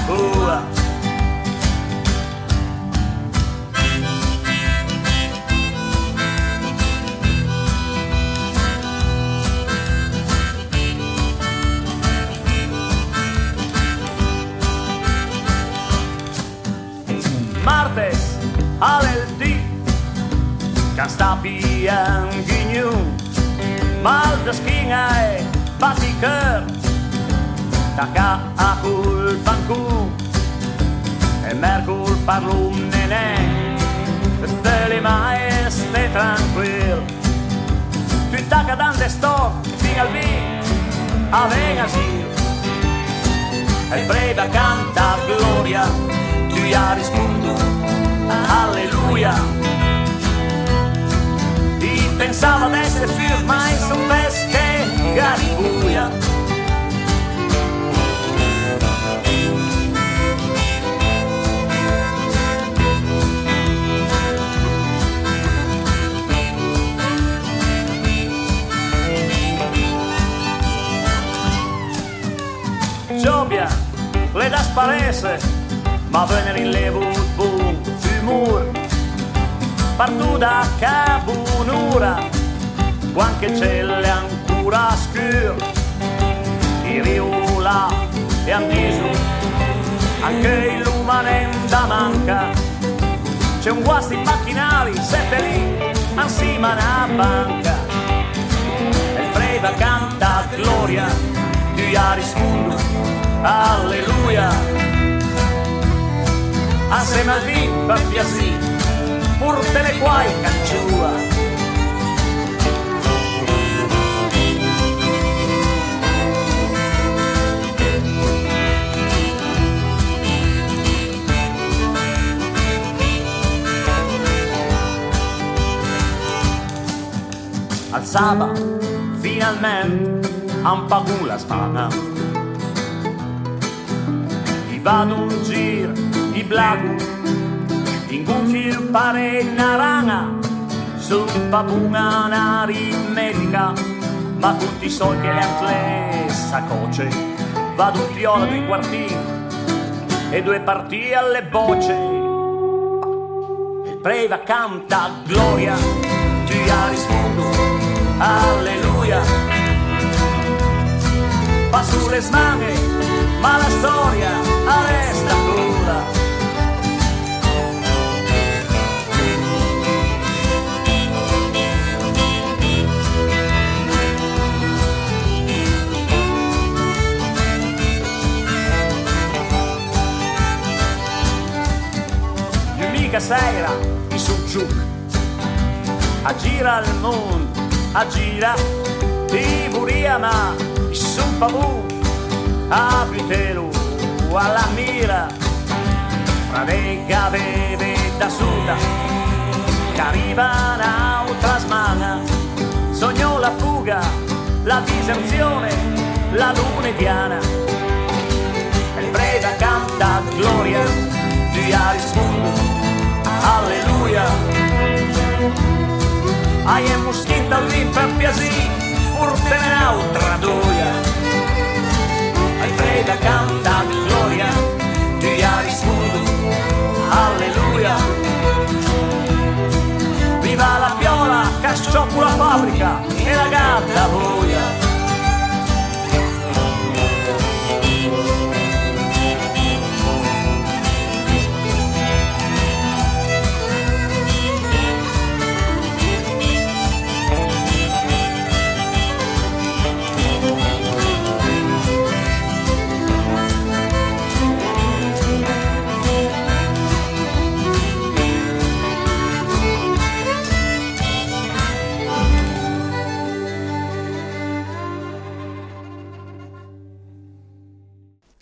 che sta pian mal de schiena e batti cœur Taca a culpan cu. E mercul parlo un nenè Stelle maeste tranquil. Tu taca dante sto fino al vì A Vegasil E breve canta gloria Tu ya rispondo Alleluia Pensava d'essere fiur mai son pesche Garibuia Giobia, le das parese, ma venere in levo un humor. Partu da cabunura, quanche celle ancora scur. I riula e antiso, anche l'umanenda manca. C'è un guasti in macchinari, sette lì, ansima una banca. E freva canta gloria, tu ya rispondo alleluia. Assieme al vin per piasì, pur te ne quai canciua. Alzava finalmente un po' la spana vado un giro di blagu gonfie pare naranga su papuna un'aritmetica ma tutti i soldi e le antle sacoce vado un viola due quartini e due partite alle bocce. Il preva canta gloria tu ya rispondo alleluia. Passo le smane ma la storia resta cruda. Sera i subciuc a gira il mondo a gira di Buriama i sumpavu a Pitelu alla mira fra dei gaveve da suda arriva un'altra smana. Sognò la fuga la diserzione la lunediana e Breda canta gloria di Arismundo alleluia. Ai e moschita lì per piasì urte un'altra doia. Ai preda canta gloria di Arismundo alleluia. Viva la viola che scioppa la fabbrica e la gatta boia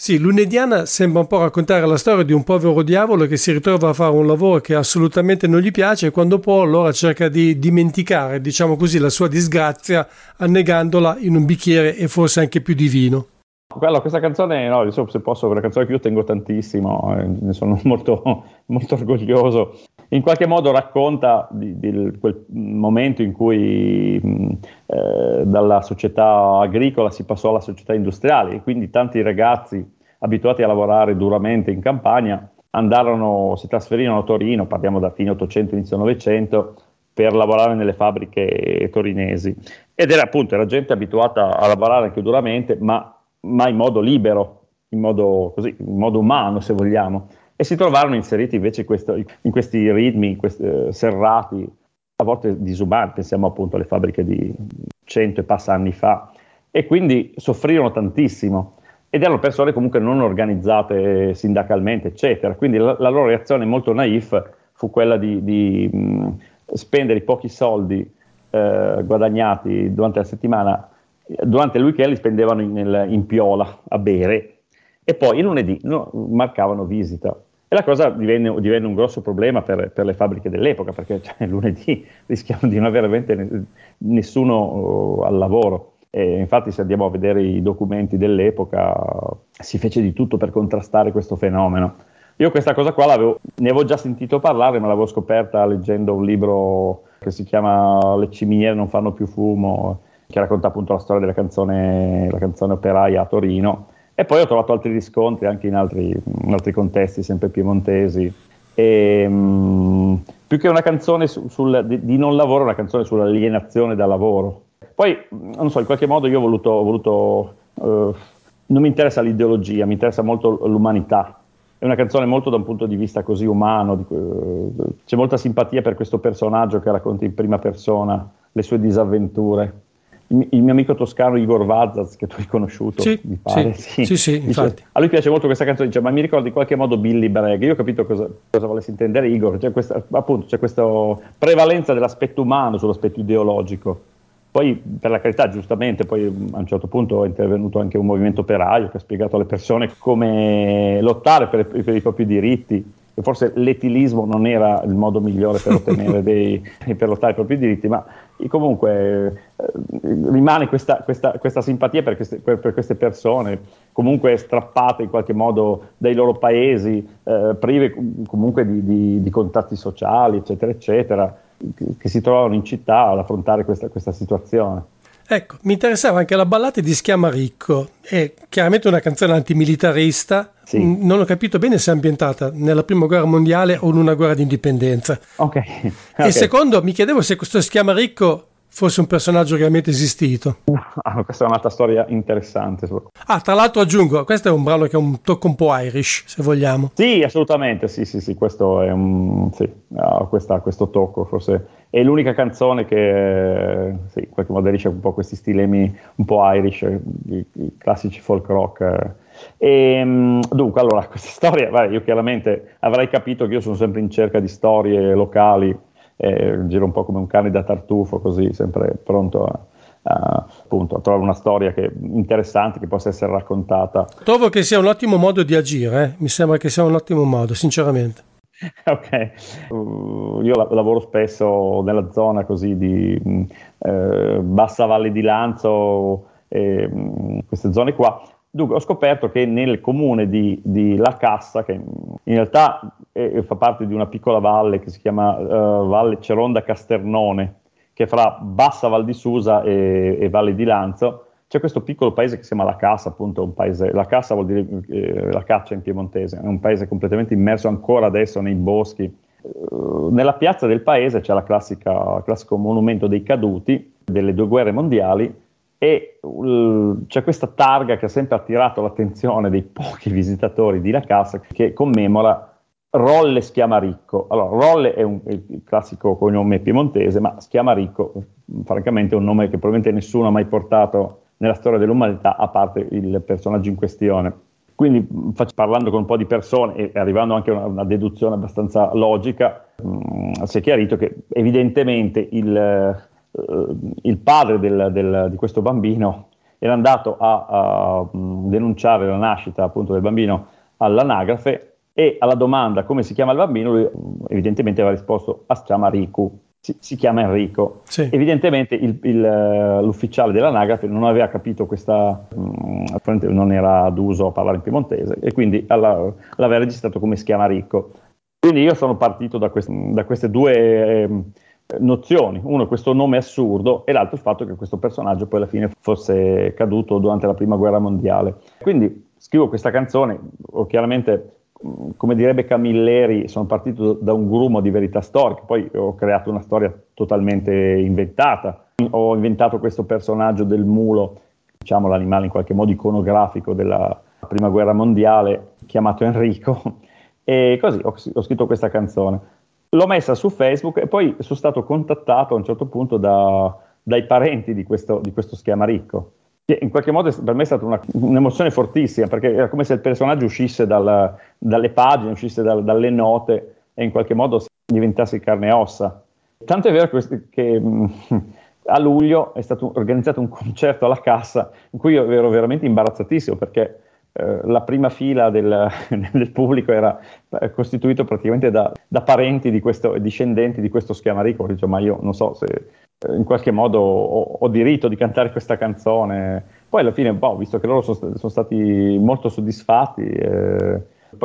Sì, lunediana sembra un po' raccontare la storia di un povero diavolo che si ritrova a fare un lavoro che assolutamente non gli piace e quando può allora cerca di dimenticare, diciamo così, la sua disgrazia annegandola in un bicchiere e forse anche più di vino. Quello, questa canzone, no, se posso, è una canzone che io tengo tantissimo, eh, ne sono *laughs* molto, molto orgoglioso. In qualche modo racconta di, di quel momento in cui eh, dalla società agricola si passò alla società industriale e quindi tanti ragazzi abituati a lavorare duramente in campagna, andarono, si trasferirono a Torino, parliamo da fine 800, inizio 900, per lavorare nelle fabbriche torinesi. Ed era appunto, era gente abituata a lavorare anche duramente, ma, ma in modo libero, in modo, così, in modo umano se vogliamo. E si trovarono inseriti invece in, questo, in questi ritmi, in questi, eh, serrati, a volte disumani, pensiamo appunto alle fabbriche di cento e passa anni fa, e quindi soffrirono tantissimo ed erano persone comunque non organizzate sindacalmente, eccetera. Quindi la, la loro reazione molto naif fu quella di, di mh, spendere i pochi soldi eh, guadagnati durante la settimana, durante il weekend li spendevano in, in piola a bere e poi il lunedì no, marcavano visita. E la cosa divenne, divenne un grosso problema per, per, le fabbriche dell'epoca, perché cioè, *laughs* lunedì rischiavano di non avere veramente nessuno uh, al lavoro. E infatti, se andiamo a vedere i documenti dell'epoca, si fece di tutto per contrastare questo fenomeno. Io questa cosa qua ne avevo già sentito parlare, ma l'avevo scoperta leggendo un libro che si chiama Le ciminiere non fanno più fumo, che racconta appunto la storia della canzone, la canzone operaia a Torino. E poi ho trovato altri riscontri anche in altri, in altri contesti, sempre piemontesi. E, mh, più che una canzone su, sul, di, di non lavoro, una canzone sull'alienazione da lavoro poi, non so, in qualche modo io ho voluto, ho voluto uh, non mi interessa l'ideologia, mi interessa molto l'umanità. È una canzone molto da un punto di vista così umano, di, uh, c'è molta simpatia per questo personaggio che racconta in prima persona le sue disavventure. Il, il mio amico toscano Igor Vazaz, che tu hai conosciuto, sì, mi pare. Sì, sì, sì dice, a lui piace molto questa canzone, dice, ma mi ricorda in qualche modo Billy Bragg. Io ho capito cosa, cosa volessi intendere Igor, c'è questa, appunto, c'è questa prevalenza dell'aspetto umano sull'aspetto ideologico. Poi, per la carità, giustamente, poi a un certo punto è intervenuto anche un movimento operaio che ha spiegato alle persone come lottare per, per i propri diritti. E forse l'etilismo non era il modo migliore per ottenere *laughs* dei, per lottare i propri diritti, ma comunque eh, rimane questa, questa, questa simpatia per queste, per, queste, persone, comunque strappate in qualche modo dai loro paesi, eh, prive comunque di, di, di contatti sociali, eccetera, eccetera che si trovano in città ad affrontare questa, questa situazione. Ecco, mi interessava anche la ballata di Schiamaricco, è chiaramente una canzone antimilitarista, sì. non ho capito bene se è ambientata nella prima guerra mondiale o in una guerra di indipendenza. Okay. E secondo, mi chiedevo se questo Schiamaricco fosse un personaggio realmente esistito. Uh, questa è un'altra storia interessante. Ah, tra l'altro aggiungo, questo è un brano che ha un tocco un po' Irish, se vogliamo. Sì, assolutamente, sì, sì, sì, questo è un... Sì, ha questa, questo tocco, forse è l'unica canzone che sì, in qualche modo aderisce un po' questi stilemi un po' Irish, i, i classici folk rock. E, ehm, dunque, allora, *laughs* questa storia, beh, io chiaramente avrei capito che io sono sempre in cerca di storie locali eh, giro un po' come un cane da tartufo, così sempre pronto a, a, appunto, a trovare una storia che, interessante che possa essere raccontata. Trovo che sia un ottimo modo di agire, eh? mi sembra che sia un ottimo modo, sinceramente. *laughs* ok, uh, io la- lavoro spesso nella zona così di mm, eh, Bassa Valle di Lanzo, eh, queste zone qua. Dunque, ho scoperto che nel comune di, di La Cassa, che in realtà è, fa parte di una piccola valle che si chiama uh, Valle Ceronda Casternone, che è fra Bassa Val di Susa e, e, Valle di Lanzo, c'è questo piccolo paese che si chiama La Cassa, appunto, un paese, La Cassa vuol dire eh, la caccia in piemontese, è un paese completamente immerso ancora adesso nei boschi. Uh, nella piazza del paese c'è il classico monumento dei caduti delle due guerre mondiali e uh, c'è questa targa che ha sempre attirato l'attenzione dei pochi visitatori di La Casa che commemora Rolle Schiamaricco. Allora, Rolle è, un, è il classico cognome piemontese, ma Schiamaricco, francamente, è un nome che probabilmente nessuno ha mai portato nella storia dell'umanità, a parte il personaggio in questione. Quindi, parlando con un po' di persone e arrivando anche a una, una deduzione abbastanza logica, mh, si è chiarito che evidentemente il, eh, il padre del, del, di questo bambino era andato a, a denunciare la nascita appunto del bambino all'anagrafe e alla domanda come si chiama il bambino lui evidentemente aveva risposto si chiama Riku si, si chiama Enrico sì. evidentemente il, il, l'ufficiale dell'anagrafe non aveva capito questa um, non era d'uso a parlare in piemontese e quindi alla, l'aveva registrato come si chiama Rico quindi io sono partito da, quest, da queste due eh, nozioni, uno questo nome assurdo e l'altro il fatto che questo personaggio poi alla fine fosse caduto durante la prima guerra mondiale. Quindi scrivo questa canzone, chiaramente come direbbe Camilleri, sono partito da un grumo di verità storiche, poi ho creato una storia totalmente inventata, ho inventato questo personaggio del mulo, diciamo l'animale in qualche modo iconografico della prima guerra mondiale, chiamato Enrico, *laughs* e così ho, ho scritto questa canzone l'ho messa su Facebook e poi sono stato contattato a un certo punto da, dai parenti di questo, di questo schiamaricco. In qualche modo per me è stata una, un'emozione fortissima perché era come se il personaggio uscisse dal, dalle pagine, uscisse dal, dalle note e in qualche modo diventasse carne e ossa. Tanto è vero che, che a luglio è stato organizzato un concerto alla cassa in cui io ero veramente imbarazzatissimo perché eh, la prima fila del, *laughs* del pubblico era eh, costituito praticamente da, da, parenti di questo, discendenti di questo schiamarico, ma io non so se in qualche modo ho, ho, diritto di cantare questa canzone. Poi alla fine, boh, visto che loro sono, sono stati molto soddisfatti, eh,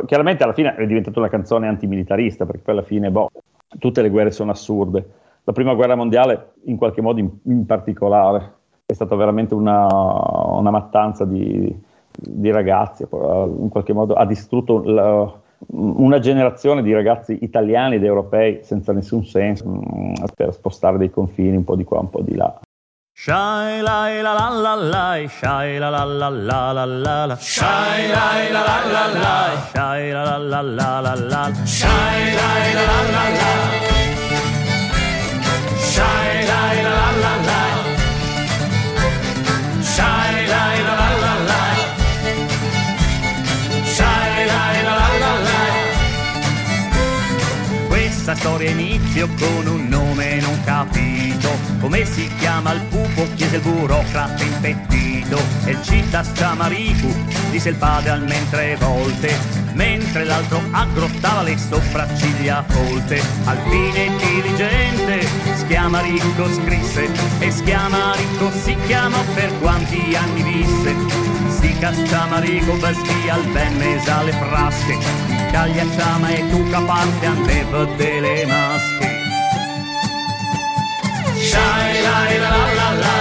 chiaramente alla fine è diventata una canzone antimilitarista, perché poi alla fine, boh, tutte le guerre sono assurde. La prima guerra mondiale, in qualche modo in, in particolare, è stata veramente una, una mattanza di, di ragazzi, in qualche modo ha distrutto la, una generazione di ragazzi italiani ed europei senza nessun senso mm, per spostare dei confini un po' di qua, un po' di là. Shai la la la la la, shai la la la la la la la, shai la la la la la, shai la la la la la la, shai la la la la la, shai la la la la Questa storia inizio con un nome non capito. Come si chiama il pupo? chiese il burocrate impettito. E il città Sciamaricu, disse il padre al mentre volte, mentre l'altro aggrottava le sopracciglia folte. Alpine diligente, Schiamarico scrisse, e Schiamarico si chiamò per quanti anni visse. Si casciamarico vestì al ben mesa le frasche, Caglia ciama e tu caparte andeva delle masche. Shai la la la la la.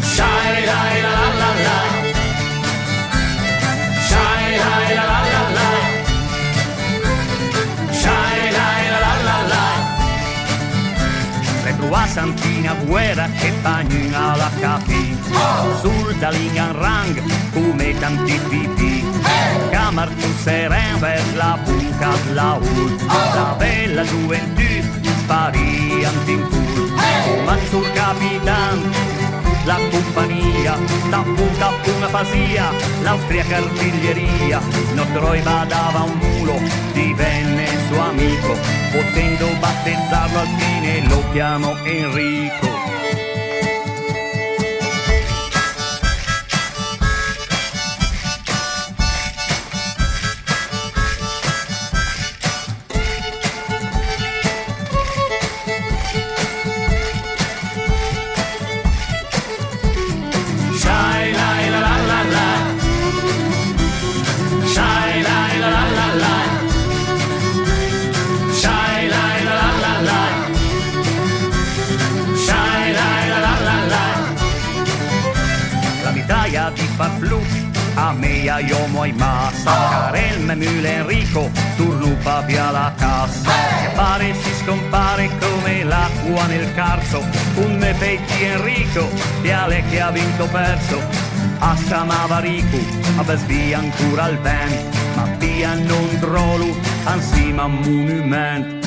Shai la la la la la. Shai la la la la la. Shai la la la la la. Le truas guerra che pagnina la capì. Sul Dalingan Rang, come tanti pipì. Camar tu seren per la buca la ult. La bella gioventù spariant in full. Ma sul capitan la compagnia, punta a una pasia, l'austriaca artiglieria, Notroi badava un mulo, divenne suo amico, potendo battezzarlo al fine lo chiamò Enrico. Io muoi massa Carel me mule Enrico turlupa via la cassa. Che pare si scompare come l'acqua nel carso. Un me petti Enrico Piale che ha vinto perso. A scamava Rico A besvia ancora il vento. Ma via non drolu Ansima monument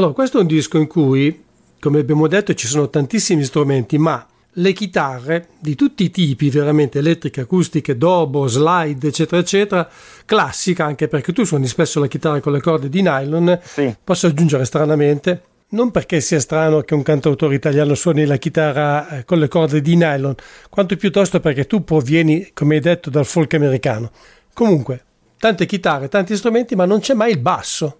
Allora, questo è un disco in cui, come abbiamo detto, ci sono tantissimi strumenti, ma le chitarre di tutti i tipi, veramente elettriche, acustiche, dobo, slide, eccetera, eccetera, classica, anche perché tu suoni spesso la chitarra con le corde di nylon, sì. posso aggiungere stranamente, non perché sia strano che un cantautore italiano suoni la chitarra eh, con le corde di nylon, quanto piuttosto perché tu provieni, come hai detto, dal folk americano. Comunque, tante chitarre, tanti strumenti, ma non c'è mai il basso.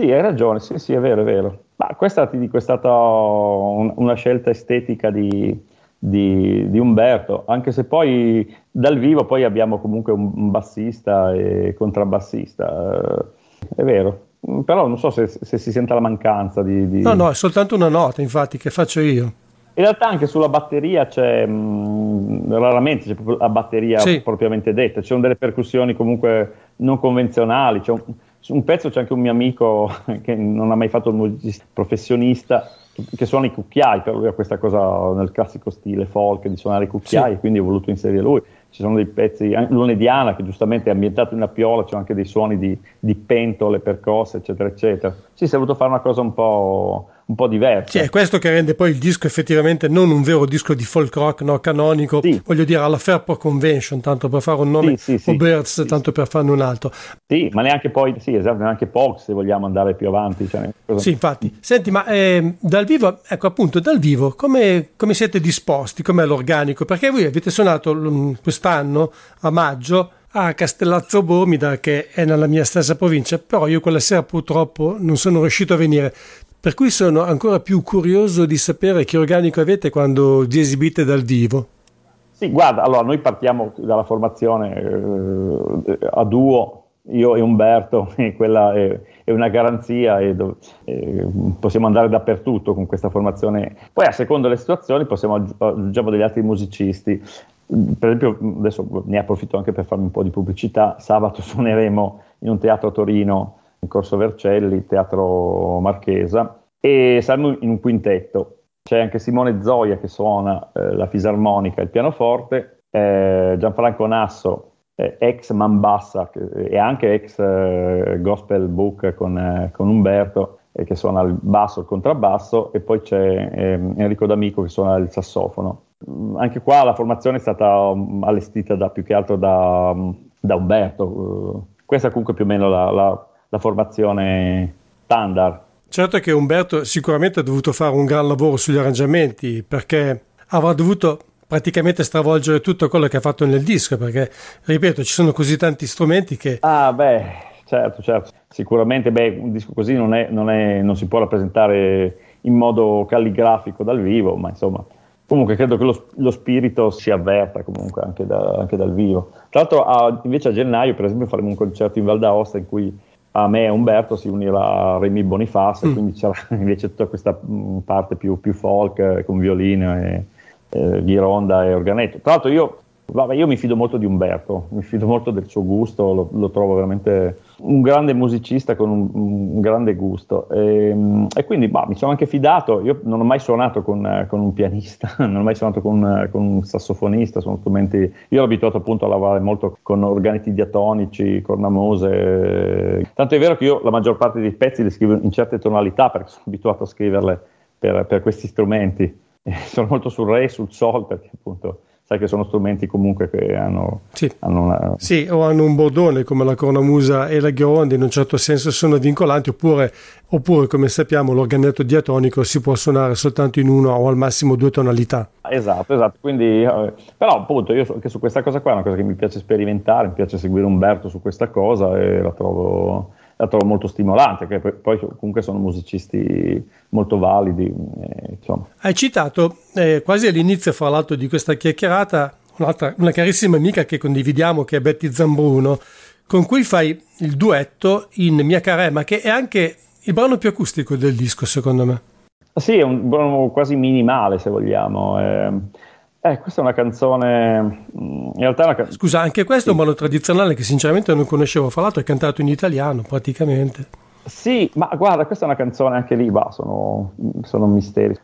Sì, hai ragione, sì, sì, è vero, è vero. Ma questa ti dico è stata un, una scelta estetica di, di, di, Umberto, anche se poi dal vivo poi abbiamo comunque un, un bassista e contrabbassista, eh, è vero. Però non so se, se, si sente la mancanza di, di... No, no, è soltanto una nota, infatti, che faccio io. In realtà anche sulla batteria c'è, mh, mm, raramente c'è proprio la batteria sì. propriamente detta, ci sono delle percussioni comunque non convenzionali, c'è un, un pezzo c'è anche un mio amico *laughs* che non ha mai fatto il musicista professionista che suona i cucchiai, per lui ha questa cosa nel classico stile folk di suonare i cucchiai, sì. quindi ho voluto inserire lui. Ci sono dei pezzi, Lunediana che giustamente è ambientato in una piola, c'è anche dei suoni di, di pentole percosse, eccetera, eccetera. Sì, si è voluto fare una cosa un po' un po' diverso. Sì, è questo che rende poi il disco effettivamente non un vero disco di folk rock no, canonico, sì. voglio dire alla Fairport Convention, tanto per fare un nome, sì, sì, o Birds, tanto per farne un altro. Sì, ma neanche poi, sì, esatto, neanche Pox se vogliamo andare più avanti. Cioè. Sì, infatti. Senti, ma eh, dal vivo, ecco appunto, dal vivo, come, come siete disposti? Com'è l'organico? Perché voi avete suonato quest'anno, a maggio, a Castellazzo Bormida che è nella mia stessa provincia, però io quella sera purtroppo non sono riuscito a venire. Per cui sono ancora più curioso di sapere che organico avete quando vi esibite dal vivo. Sì, guarda, allora noi partiamo dalla formazione eh, a duo, io e Umberto, *laughs* e, quella, e, è una garanzia e, do, e, possiamo andare dappertutto con questa formazione. Poi a seconda delle situazioni possiamo aggiungere degli altri musicisti. Per esempio, adesso ne approfitto anche per farmi un po' di pubblicità. Sabato *laughs* suoneremo in un teatro a Torino, in Corso Vercelli, teatro Marchesa, e saremo in un quintetto. C'è anche Simone Zoia che suona eh, la fisarmonica e il pianoforte, eh, Gianfranco Nasso eh, ex Mambassa che, e anche ex eh, Gospel Book con, eh, con Umberto eh, che suona il basso il contrabbasso e poi c'è ehm, Enrico D'Amico che suona il sassofono. Mm, anche qua la formazione è stata um, allestita da, più che altro da, um, da Umberto. Questa è comunque più o meno la, la, la formazione standard. Certo che Umberto sicuramente ha dovuto fare un gran lavoro sugli arrangiamenti perché avrà dovuto praticamente stravolgere tutto quello che ha fatto nel disco, perché, ripeto, ci sono così tanti strumenti che... Ah, beh, certo, certo. Sicuramente, beh, un disco così non, è, non, è, non si può rappresentare in modo calligrafico dal vivo, ma insomma... Comunque credo che lo, lo, spirito si avverta comunque anche, da, anche dal vivo. Tra l'altro a, invece a gennaio per esempio faremo un concerto in Val d'Aosta in cui a me e Umberto si unirà Remy Boniface, mm. quindi c'era *laughs* invece tutta questa mm, parte più, più folk eh, con violino e, eh, Ghironda e Organetto. Tra l'altro io, vabbè, io mi fido molto di Umberto, mi fido molto del suo gusto, lo, lo trovo veramente un grande musicista con un, un grande gusto e, ehm, e quindi bah, mi sono anche fidato, io non ho mai suonato con, con un pianista, *laughs* non ho mai suonato con, con, un sassofonista, sono strumenti, io ero abituato appunto a lavorare molto con organeti diatonici, cornamuse, tanto è vero che io la maggior parte dei pezzi li scrivo in certe tonalità perché sono abituato a scriverle per, per questi strumenti. *laughs* sono molto sul re e sul sol perché appunto sai che sono strumenti comunque che hanno, sì. hanno una... Sì, o hanno un bordone come la cornamusa e la ghironda in un certo senso sono vincolanti oppure, oppure come sappiamo l'organetto diatonico si può suonare soltanto in una o al massimo due tonalità. Esatto, esatto, quindi eh, però appunto io so, che su questa cosa qua è una cosa che mi piace sperimentare, mi piace seguire Umberto su questa cosa e la trovo la trovo molto stimolante, che poi comunque sono musicisti molto validi. Eh, Hai citato eh, quasi all'inizio, fra l'altro, di questa chiacchierata, una carissima amica che condividiamo, che è Betty Zambruno, con cui fai il duetto in Mia Carema, che è anche il brano più acustico del disco, secondo me. Sì, è un brano quasi minimale, se vogliamo. Eh, eh, questa è una canzone. Mm, in realtà una can... Scusa, anche questo sì. è un brano tradizionale che sinceramente non conoscevo. Fra l'altro è cantato in italiano praticamente. Sì, ma guarda, questa è una canzone anche lì, bah, sono, sono misteri.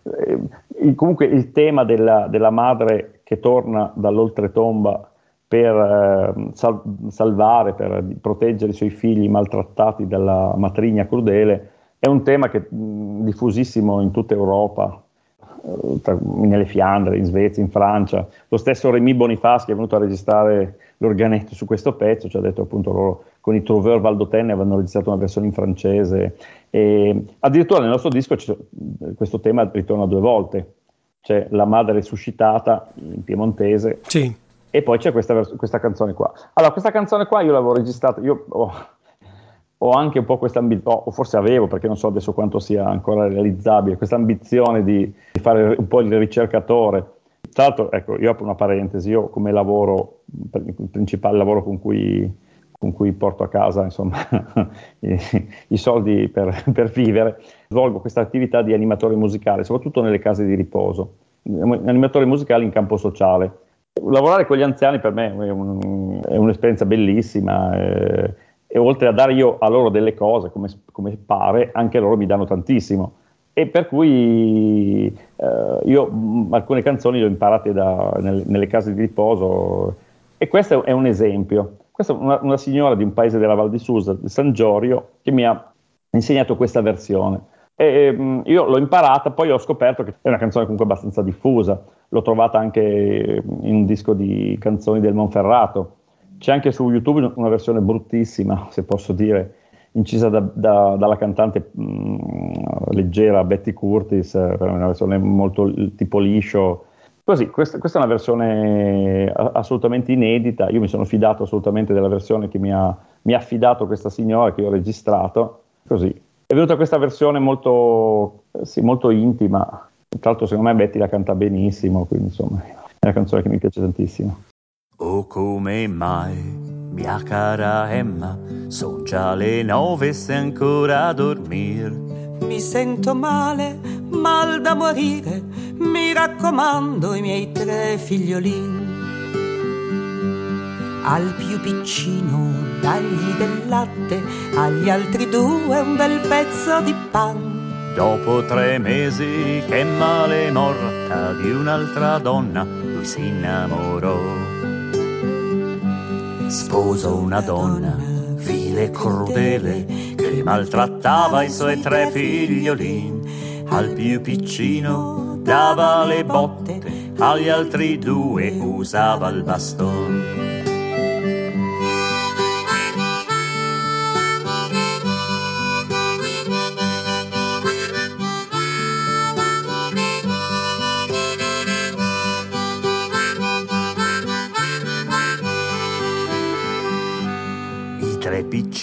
Eh, comunque il tema della, della, madre che torna dall'oltretomba per eh, sal- salvare, per proteggere i suoi figli maltrattati dalla matrigna crudele, è un tema che, mh, diffusissimo in tutta Europa, tra, nelle Fiandre, in Svezia, in Francia. Lo stesso Remy Boniface che è venuto a registrare l'organetto su questo pezzo, ci ha detto appunto loro con i Trouveur Valdotenne avevano registrato una versione in francese. E addirittura nel nostro disco questo tema ritorna due volte. C'è la madre resuscitata in piemontese sì. e poi c'è questa, questa, canzone qua. Allora, questa canzone qua io l'avevo registrata, io ho, ho anche un po' questa ambizione, o forse avevo, perché non so adesso quanto sia ancora realizzabile, questa ambizione di, di fare un po' il ricercatore. Tra l'altro, ecco, io apro una parentesi, io come lavoro, il principale lavoro con cui, con cui porto a casa insomma, *laughs* i, i, soldi per, *laughs* per, vivere, svolgo questa attività di animatore musicale, soprattutto nelle case di riposo, animatore musicale in campo sociale. Lavorare con gli anziani per me è, un, è un'esperienza bellissima. Eh, e oltre a dare io a loro delle cose come, come pare, anche loro mi danno tantissimo. E per cui eh, io mh, alcune canzoni le ho imparate da, nel, nelle case di riposo e questo è un esempio. Questa è una, una signora di un paese della Val di Susa, di San Giorgio, che mi ha insegnato questa versione. E, mh, io l'ho imparata, poi ho scoperto che è una canzone comunque abbastanza diffusa. L'ho trovata anche in un disco di canzoni del Monferrato c'è anche su YouTube una versione bruttissima, se posso dire, incisa da, da, dalla cantante mh, mm, leggera Betty Curtis, eh, una versione molto tipo liscio. Così, questa, questa, è una versione assolutamente inedita. Io mi sono fidato assolutamente della versione che mi ha, mi ha affidato questa signora che ho registrato. Così. È venuta questa versione molto, sì, molto intima. Tra l'altro, secondo me Betty la canta benissimo, quindi insomma è una canzone che mi piace tantissimo. Oh come mai, mia cara Emma, son già le nove se ancora a dormir. Mi sento male, mal da morire, mi raccomando i miei tre figliolini. Al più piccino dagli del latte, agli altri due un bel pezzo di pan. Dopo tre mesi che male morta di un'altra donna, lui si innamorò. Sposo una donna vile e crudele che maltrattava i suoi tre figliolini. Al più piccino dava le botte, agli altri due usava il bastone.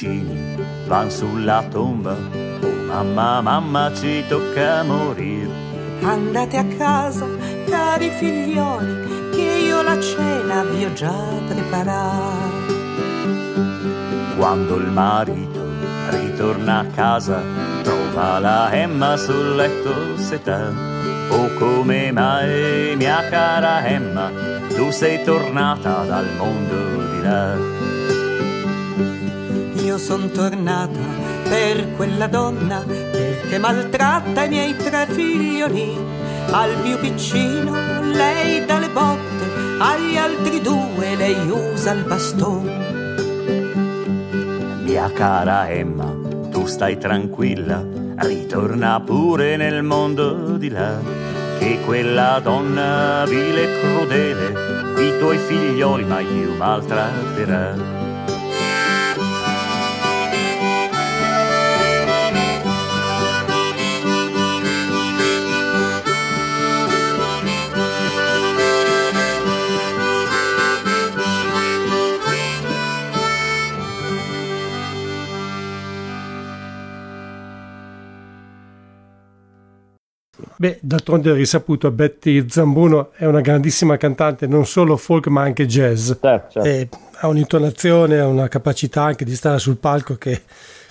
Piccini van sulla tomba. Oh mamma, mamma, ci tocca morire. Andate a casa, cari figlioli, che io la cena vi ho già preparata. Quando il marito ritorna a casa, trova la Emma sul letto setà. Oh come mai, mia cara Emma, tu sei tornata dal mondo di là son tornata per quella donna perché maltratta i miei tre figlioli. Al più piccino lei dà le botte, agli altri due lei usa il bastone. Mia cara Emma, tu stai tranquilla, ritorna pure nel mondo di là, che quella donna vile e crudele i tuoi figlioli mai maltratterà. Beh, d'altronde è risaputo, Betty Zambuno è una grandissima cantante, non solo folk ma anche jazz. Certo, certo. ha un'intonazione, ha una capacità anche di stare sul palco che,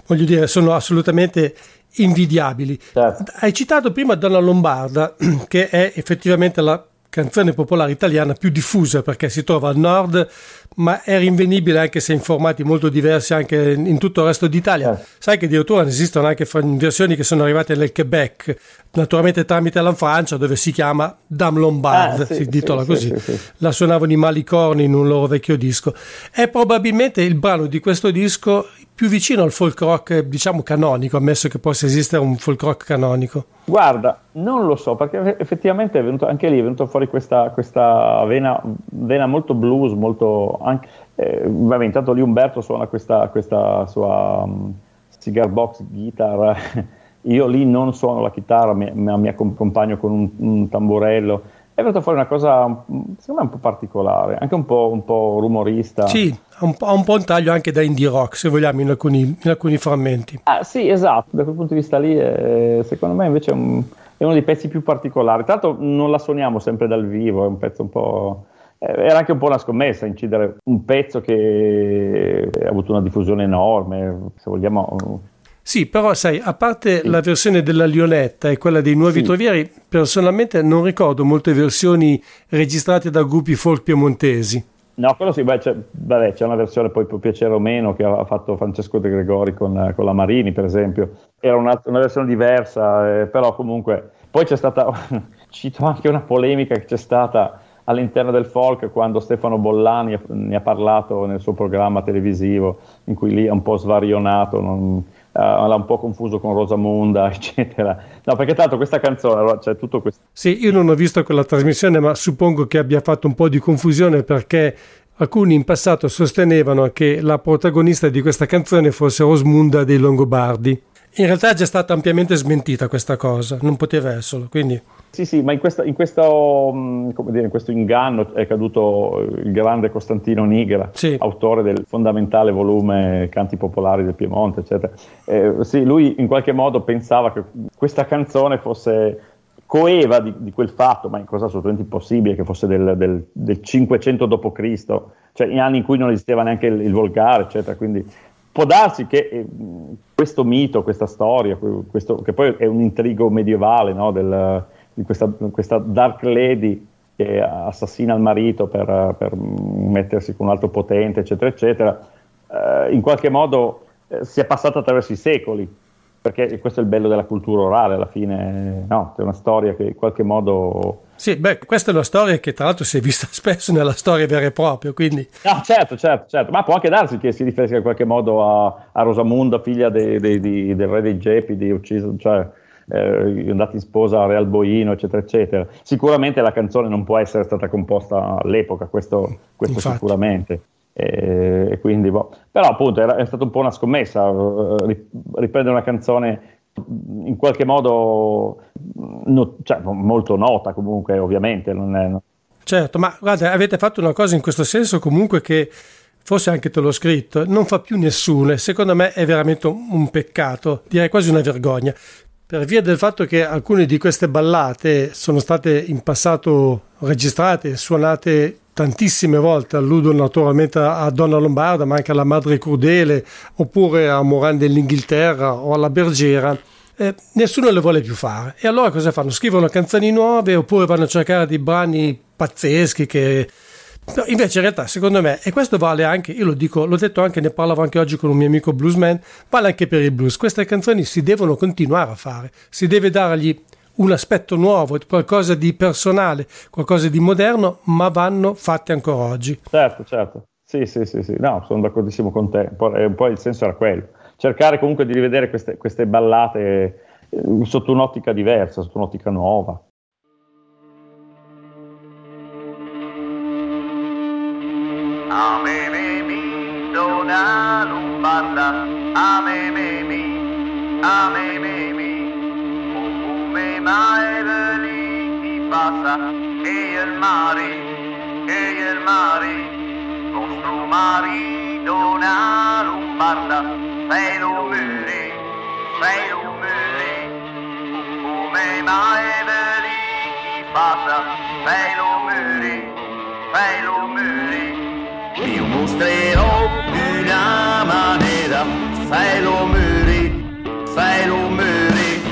voglio dire, sono assolutamente invidiabili. Certo. Hai citato prima Donna Lombarda, *clears throat* che è effettivamente la canzone popolare italiana più diffusa perché si trova al nord ma è rinvenibile anche se in formati molto diversi anche in tutto il resto d'Italia. Eh. Sai che addirittura esistono anche versioni che sono arrivate nel Quebec, naturalmente tramite la Francia, dove si chiama Dame Lombard, ah, sì, si intitola sì, così. Sì, la suonavano i Malicorni in un loro vecchio disco. È probabilmente il brano di questo disco più vicino al folk rock, diciamo canonico, ammesso che possa esistere un folk rock canonico. Guarda, non lo so, perché effettivamente è venuto, anche lì è venuta fuori questa, questa vena, vena molto blues, molto anche, eh, vabbè, intanto lì Umberto suona questa, questa sua um, cigar box guitar, *laughs* io lì non suono la chitarra, mi, mi accompagno con un, un, tamburello. È venuta fuori una cosa, secondo me, un po' particolare, anche un po', un po rumorista. Sì, ha un, un, po' un taglio anche da indie rock, se vogliamo, in alcuni, in alcuni frammenti. Ah, sì, esatto, da quel punto di vista lì, è, secondo me invece è, un, è uno dei pezzi più particolari. Tra l'altro non la suoniamo sempre dal vivo, è un pezzo un po' Eh, era anche un po' una scommessa incidere un pezzo che ha avuto una diffusione enorme, se vogliamo. Sì, però sai, a parte sì. la versione della Lionetta e quella dei Nuovi sì. Trovieri, personalmente non ricordo molte versioni registrate da gruppi folk piemontesi. No, quello sì, beh, c'è, vabbè, c'è, una versione poi può piacere o meno che ha fatto Francesco De Gregori con, con la Marini, per esempio. Era una, una versione diversa, eh, però comunque... Poi c'è stata, *laughs* cito anche una polemica che c'è stata all'interno del folk quando Stefano Bollani ne ha parlato nel suo programma televisivo in cui lì è un po' svarionato, non, uh, l'ha un po' confuso con Rosamunda, *laughs* eccetera. No, perché tanto questa canzone, allora, c'è tutto questo. Sì, io non ho visto quella trasmissione, ma suppongo che abbia fatto un po' di confusione perché alcuni in passato sostenevano che la protagonista di questa canzone fosse Rosmunda dei Longobardi. In realtà è già stata ampiamente smentita questa cosa, non poteva esserlo, quindi... Sì, sì, ma in, questa, in, questo, mm, dire, in, questo, inganno è caduto il grande Costantino Nigra, sì. autore del fondamentale volume Canti popolari del Piemonte, eccetera. Eh, sì, lui in qualche modo pensava che questa canzone fosse coeva di, di quel fatto, ma in cosa assolutamente impossibile, che fosse del, del, del 500 d.C., cioè in anni in cui non esisteva neanche il, il volgare, eccetera. Quindi può darsi che eh, questo mito, questa storia, questo, che poi è un intrigo medievale no, del, di questa, questa, Dark Lady che assassina il marito per, per mettersi con un altro potente, eccetera, eccetera, eh, in qualche modo eh, si è passata attraverso i secoli, perché questo è il bello della cultura orale alla fine, no? È una storia che in qualche modo... Sì, beh, questa è una storia che tra l'altro si è vista *laughs* spesso nella storia vera e propria, quindi... No, certo, certo, certo, ma può anche darsi che si riferisca in qualche modo a, a Rosamunda, figlia de, de, de, del re dei Gepidi, ucciso, cioè eh, andata in sposa a Real Boino, eccetera, eccetera. Sicuramente la canzone non può essere stata composta all'epoca, questo, questo sicuramente. E, quindi, boh. Però appunto era, è stata un po' una scommessa uh, riprendere una canzone in qualche modo no, cioè, molto nota comunque ovviamente non è, no. certo ma guarda avete fatto una cosa in questo senso comunque che forse anche te l'ho scritto non fa più nessuno e secondo me è veramente un peccato direi quasi una vergogna per via del fatto che alcune di queste ballate sono state in passato registrate suonate tantissime volte, alludo naturalmente a Donna Lombarda, ma anche alla Madre Crudele, oppure a Moran dell'Inghilterra o alla Bergera. Eh, nessuno le vuole più fare. E allora cosa fanno? Scrivono canzoni nuove oppure vanno a cercare dei brani pazzeschi che No, invece in realtà secondo me, e questo vale anche, io lo dico, l'ho detto anche, ne parlavo anche oggi con un mio amico bluesman, vale anche per il blues, queste canzoni si devono continuare a fare, si deve dargli un aspetto nuovo, qualcosa di personale, qualcosa di moderno, ma vanno fatte ancora oggi. Certo, certo, sì, sì, sì, sì. no, sono d'accordissimo con te, poi, poi il senso era quello, cercare comunque di rivedere queste, queste ballate eh, sotto un'ottica diversa, sotto un'ottica nuova. A me mi dona lombarda, a me mi, a me mi, come mai lì ti passa, e il mare, e il mare, nostro marito una lombarda, sei lo mure, sei lo mure, come mai lì ti passa, sei lo mure, sei lo mure. Io mostrerò una maniera, fai lo muri, fai lo muri,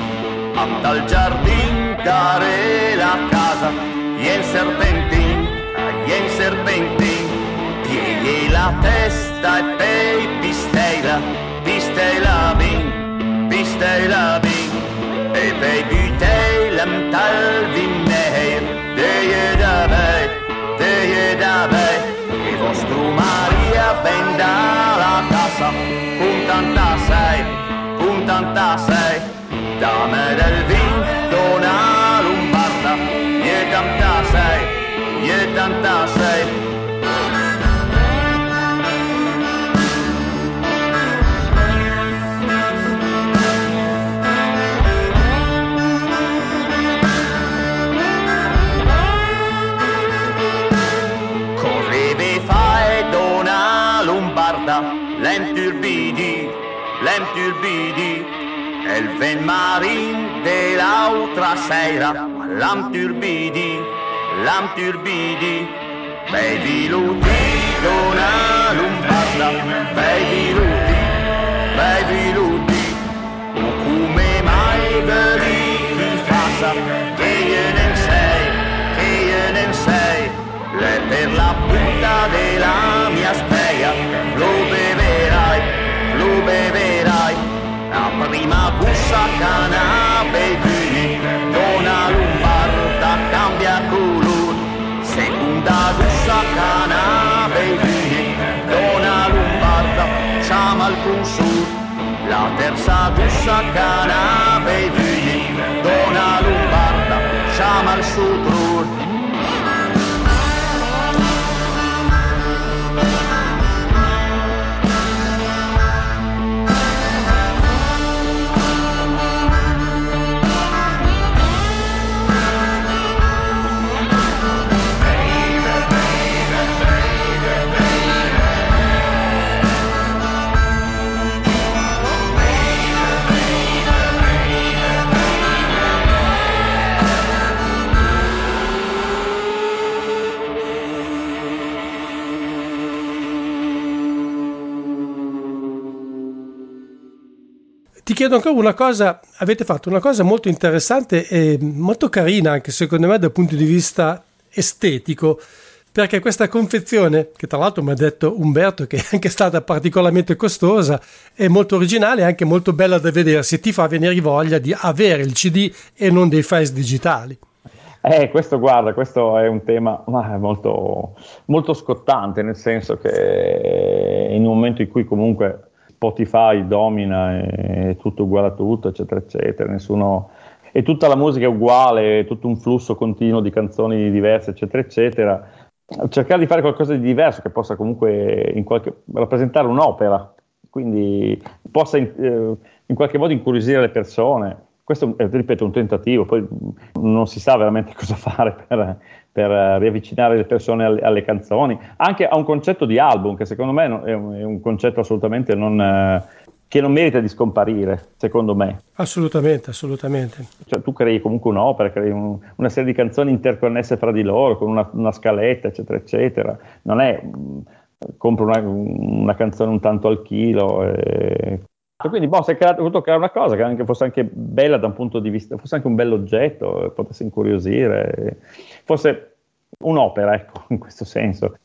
dal giardino dare la casa, ien serpentin, ien serpentin, pieghi la testa e pei pisteila, pisteila bin, pisteila bin, e pei buteila tal vinneir, deie da bei, deie da bei, ven la casa, puntanta sei, puntanta sei, dame del vin, dona ven marin de l'altra sera, l'enturbidi, l'enturbidi, bei viluti d'una lombarda, bei viluti, bei viluti, o come mai veri ti passa, che io ne sei, che io ne sei, le per la punta della mia spea, lo beverai, lo beverai, prima bussa canape di dona lombarda cambia colore, seconda bussa canape di dona lombarda chiama al consur, la terza bussa canape di dona lombarda chiama al sutrur. Chiedo ancora una cosa, avete fatto una cosa molto interessante e molto carina anche secondo me dal punto di vista estetico, perché questa confezione, che tra l'altro mi ha detto Umberto che è anche stata particolarmente costosa, è molto originale e anche molto bella da vedersi, ti fa venire voglia di avere il CD e non dei files digitali. Eh, questo guarda, questo è un tema molto, molto scottante, nel senso che in un momento in cui comunque Spotify domina è tutto uguale a tutto, eccetera, eccetera, nessuno, e tutta la musica è uguale, è tutto un flusso continuo di canzoni diverse, eccetera, eccetera, cercare di fare qualcosa di diverso che possa comunque qualche, rappresentare un'opera, quindi possa in, eh, in qualche modo incuriosire le persone. Questo è, ripeto, un tentativo, poi non si sa veramente *laughs* cosa fare per, per riavvicinare le persone alle, alle, canzoni, anche a un concetto di album che secondo me è un, è un concetto assolutamente non, eh, che non merita di scomparire, secondo me. Assolutamente, assolutamente. Cioè, tu crei comunque un'opera, crei un, una serie di canzoni interconnesse fra di loro, con una, una scaletta, eccetera, eccetera. Non è compro una, una, canzone un tanto al chilo, e quindi boh, si è creato, voluto creare una cosa che anche, fosse anche bella da un punto di vista, fosse anche un bell'oggetto, potesse incuriosire, fosse un'opera, ecco, *laughs* in questo senso.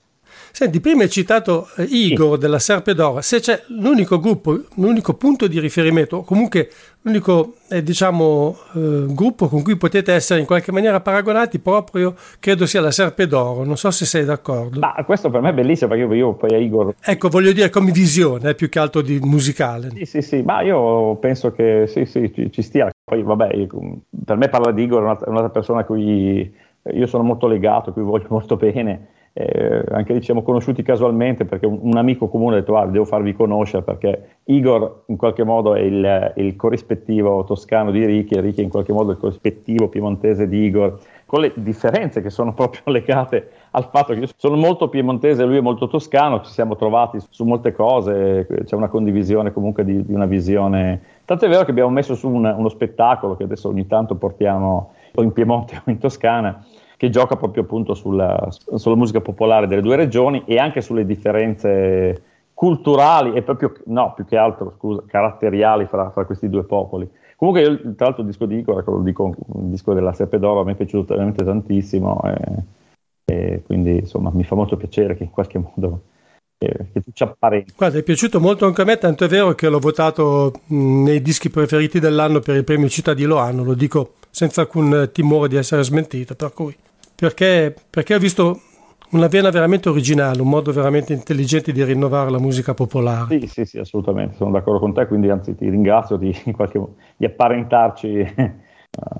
Senti, prima hai citato eh, Igor sì. della Serpe d'Oro, se c'è l'unico gruppo, l'unico punto di riferimento, o comunque l'unico eh, diciamo, eh, gruppo con cui potete essere in qualche maniera paragonati, proprio credo sia la Serpe d'Oro, non so se sei d'accordo. Ma questo per me è bellissimo perché io, io poi a Igor... Ecco, voglio dire come visione, più che altro di musicale. Sì, sì, sì, ma io penso che sì, sì, ci, ci stia. Poi vabbè, per me parla di Igor, è un'altra, un'altra persona a cui io sono molto legato, a cui voglio molto bene eh, anche lì conosciuti casualmente perché un, un amico comune ha detto ah, devo farvi conoscere perché Igor in qualche modo è il, il corrispettivo toscano di Ricky e Ricky in qualche modo è il corrispettivo piemontese di Igor con le differenze che sono *laughs* proprio legate al fatto che io sono molto piemontese e lui è molto toscano, ci siamo trovati su molte cose, c'è una condivisione comunque di, di una visione. Tanto è vero che abbiamo messo su un, uno spettacolo che adesso ogni tanto portiamo in Piemonte o in Toscana, che gioca proprio appunto sulla, sulla, musica popolare delle due regioni e anche sulle differenze culturali e proprio, no, più che altro, scusa, caratteriali fra, fra questi due popoli. Comunque io, tra l'altro il disco di Igor, lo dico, il disco della Serpe d'Oro, a me è piaciuto veramente tantissimo e, e quindi insomma mi fa molto piacere che in qualche modo che tu ci apparenti. Guarda, è piaciuto molto anche a me, tanto è vero che l'ho votato nei dischi preferiti dell'anno per il premio Città di Loano, lo dico senza alcun timore di essere smentito, per cui perché, perché ho visto una vena veramente originale, un modo veramente intelligente di rinnovare la musica popolare. Sì, sì, sì, assolutamente, sono d'accordo con te, quindi anzi ti ringrazio di, *laughs* di apparentarci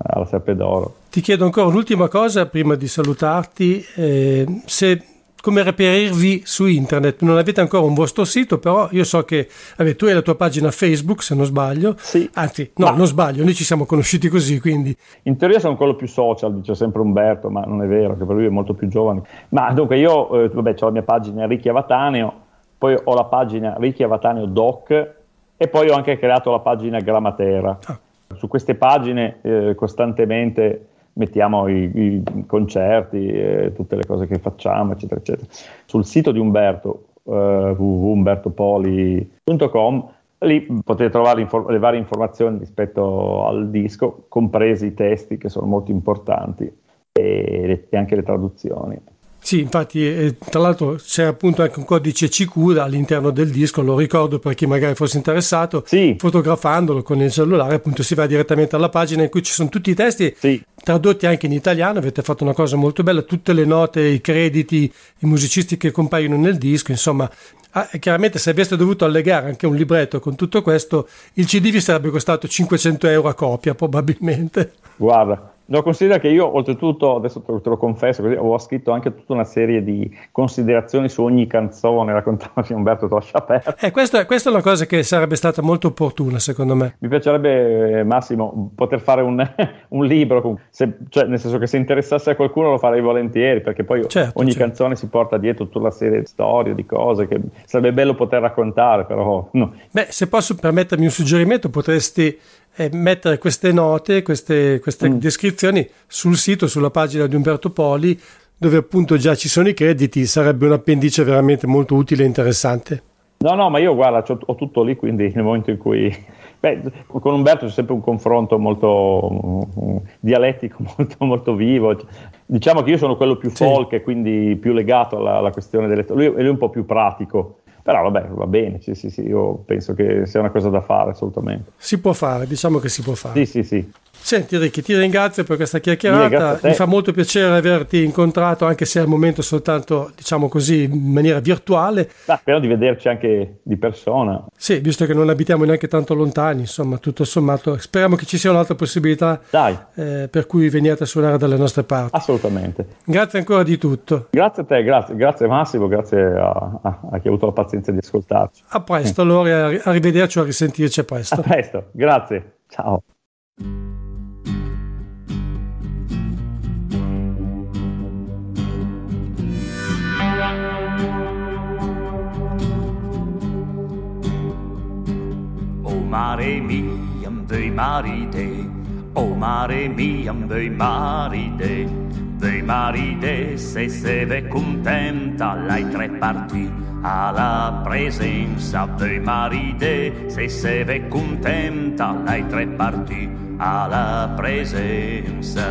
alla Serpe d'Oro. Ti chiedo ancora un'ultima cosa prima di salutarti, eh, se come reperirvi su internet. Non avete ancora un vostro sito, però io so che vabbè, tu hai la tua pagina Facebook, se non sbaglio. Sì. Anzi, no, ma... non sbaglio, noi ci siamo conosciuti così, quindi. In teoria sono quello più social, dice sempre Umberto, ma non è vero, che per lui è molto più giovane. Ma dunque io, eh, vabbè, ho la mia pagina Ricchi Avataneo, poi ho la pagina Ricchi Avataneo Doc e poi ho anche creato la pagina Gramatera. Ah. Su queste pagine eh, costantemente mettiamo i, i concerti, eh, tutte le cose che facciamo, eccetera, eccetera. Sul sito di Umberto, uh, www.umbertopoli.com, lì potete trovare infor- le varie informazioni rispetto al disco, compresi i testi che sono molto importanti e, le, e anche le traduzioni. Sì, infatti, eh, tra l'altro c'è appunto anche un codice CQ all'interno del disco, lo ricordo per chi magari fosse interessato, sì. fotografandolo con il cellulare, appunto si va direttamente alla pagina in cui ci sono tutti i testi sì. tradotti anche in italiano, avete fatto una cosa molto bella, tutte le note, i crediti, i musicisti che compaiono nel disco, insomma, Ah, chiaramente se aveste dovuto allegare anche un libretto con tutto questo, il CD vi sarebbe costato 500 euro a copia probabilmente. Guarda, No, considera che io oltretutto, adesso te lo, te lo confesso, così, avevo scritto anche tutta una serie di considerazioni su ogni canzone, *laughs* raccontava Umberto Toscia aperta. Eh, questa, questa, è una cosa che sarebbe stata molto opportuna secondo me. Mi piacerebbe, eh, Massimo, poter fare un, *laughs* un libro, se, cioè, nel senso che se interessasse a qualcuno lo farei volentieri, perché poi certo, ogni certo. canzone si porta dietro tutta una serie di storie, di cose che sarebbe bello poter raccontare, però... No. Beh, se posso permettermi un suggerimento, potresti e mettere queste note, queste, queste mm. descrizioni sul sito, sulla pagina di Umberto Poli, dove appunto già ci sono i crediti, sarebbe un appendice veramente molto utile e interessante. No, no, ma io guarda, ho tutto lì, quindi nel momento in cui... Beh, con Umberto c'è sempre un confronto molto um, dialettico, *laughs* molto, molto vivo. Diciamo che io sono quello più folk e quindi più legato alla, alla questione delle... Lui, lui è un po' più pratico. Però vabbè, va bene, sì, sì, sì, io penso che sia una cosa da fare assolutamente. Si può fare, diciamo che si può fare. Sì, sì, sì. Senti Ricky, ti ringrazio per questa chiacchierata, mi fa molto piacere averti incontrato anche se al momento soltanto diciamo così in maniera virtuale. Ah, spero di vederci anche di persona. Sì, visto che non abitiamo neanche tanto lontani, insomma tutto sommato speriamo che ci sia un'altra possibilità eh, per cui veniate a suonare dalle nostre parti. Assolutamente. Grazie ancora di tutto. Grazie a te, grazie, grazie Massimo, grazie a, a, a, chi ha avuto la pazienza di ascoltarci. A presto, allora arrivederci o a risentirci a presto. A presto, grazie, ciao. Mare miam vei maride, o mare miam vei maride, vei maride se se ve contenta l'hai tre parti. Alla presenza vei maride se se ve contenta l'hai tre parti. Alla presenza.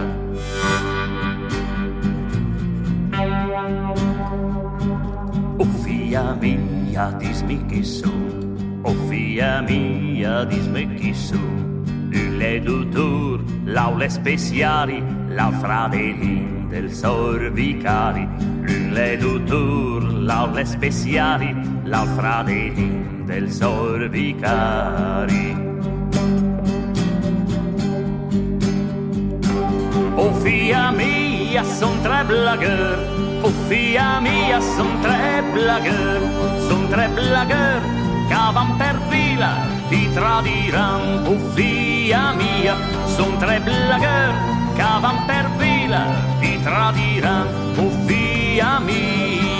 Oh figlia mia, dismi chi sono O fia mia, disme chi su, le dutur, l'aule speciali, la fradelin del sorvicari. Le dutur, l'aule speciali, la fradelin del sorvicari. O fia mia, son tre blagueur, o fia mia, son tre blagueur, son tre blagueur, cavan per vila, ti tradiran, buffia mia, son tre blagueur, cavan per vila, ti tradiran, buffia mia.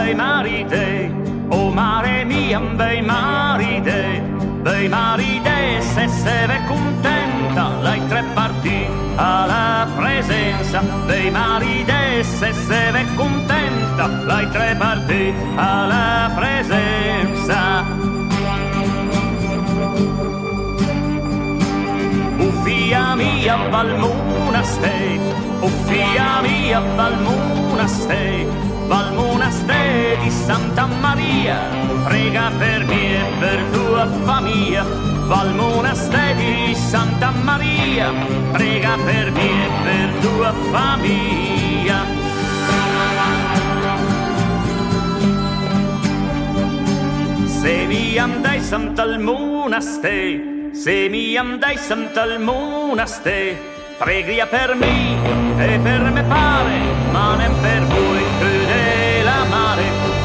Bei maride, o mare miam bei maride, bei maride se se ve contenta, l'hai tre parti alla presenza, bei maride se se ve contenta, l'hai tre parti alla presenza. Uffia mia val monaste, uffia mia val monaste, Val Monaste di Santa Maria, prega per me e per tua famiglia. Val Monaste di Santa Maria, prega per me e per tua famiglia. Se mi andai Sant'al Monaste, se mi andai Sant'al Monaste, pregria per me e per me pare, ma non per voi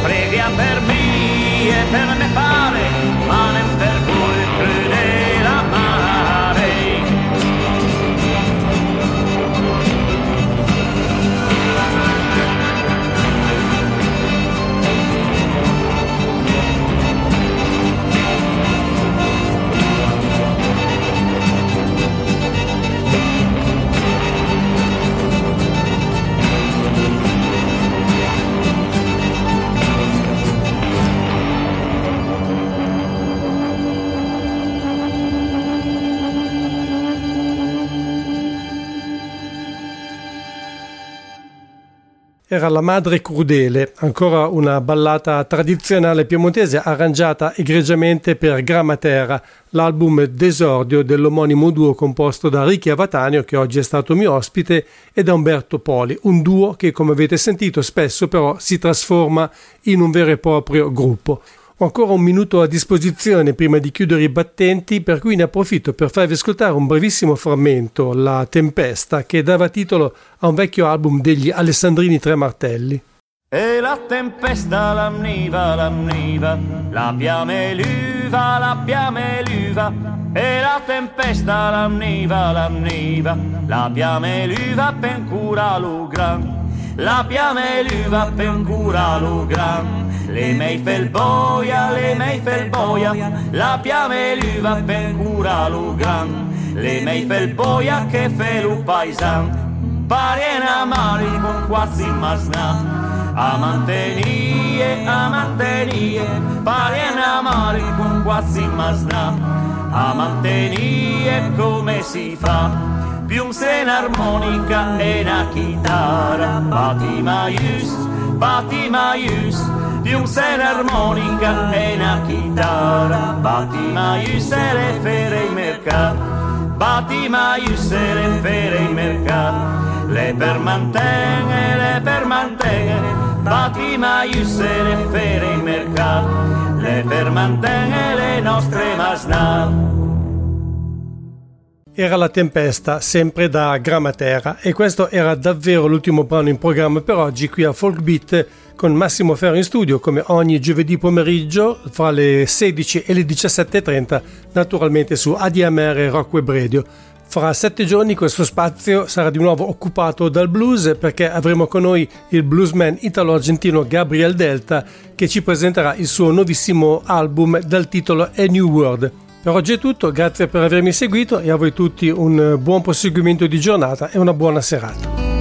preghiam per me e per me pare, era La Madre Crudele, ancora una ballata tradizionale piemontese arrangiata egregiamente per Grammatera, l'album d'esordio dell'omonimo duo composto da Ricky Avatanio, che oggi è stato mio ospite, e da Umberto Poli, un duo che, come avete sentito, spesso però si trasforma in un vero e proprio gruppo. Ho ancora un minuto a disposizione prima di chiudere i battenti, per cui ne approfitto per farvi ascoltare un brevissimo frammento, La Tempesta, che dava titolo a un vecchio album degli Alessandrini Tre Martelli. E la tempesta l'amniva, l'amniva, la piame lui l'uva, l'abbiamo l'uva, e la tempesta l'anniva, l'anniva, l'abbiamo l'uva per cura lo gran. L'abbiamo l'uva per cura lo gran. Le mei fel boia, le mei fel boia, l'abbiamo l'uva per cura lo gran. Le mei fel boia che fe lo paisan. Parena mari con quasi masna. A mantenie, a mantenie, parena mari con quasi masna. Mantenie come si fa? Più un'armonica e una chitarra, bati maius, bati maius, più un'armonica e una chitarra, bati maius e le fere in mercato, bati maius e le fere in mercato, le per mantenere, le per mantenere, bati maius e le fere in mercato, le per mantenere le nostre masnate era La Tempesta, sempre da Grammatera, e questo era davvero l'ultimo brano in programma per oggi qui a Folk Beat con Massimo Ferro in studio come ogni giovedì pomeriggio fra le 16 e le 17.30 naturalmente su ADMR Rock Web Radio. Fra sette giorni questo spazio sarà di nuovo occupato dal blues perché avremo con noi il bluesman italo-argentino Gabriel Delta che ci presenterà il suo nuovissimo album dal titolo A New World. Per oggi è tutto, grazie per avermi seguito e a voi tutti un buon proseguimento di giornata e una buona serata.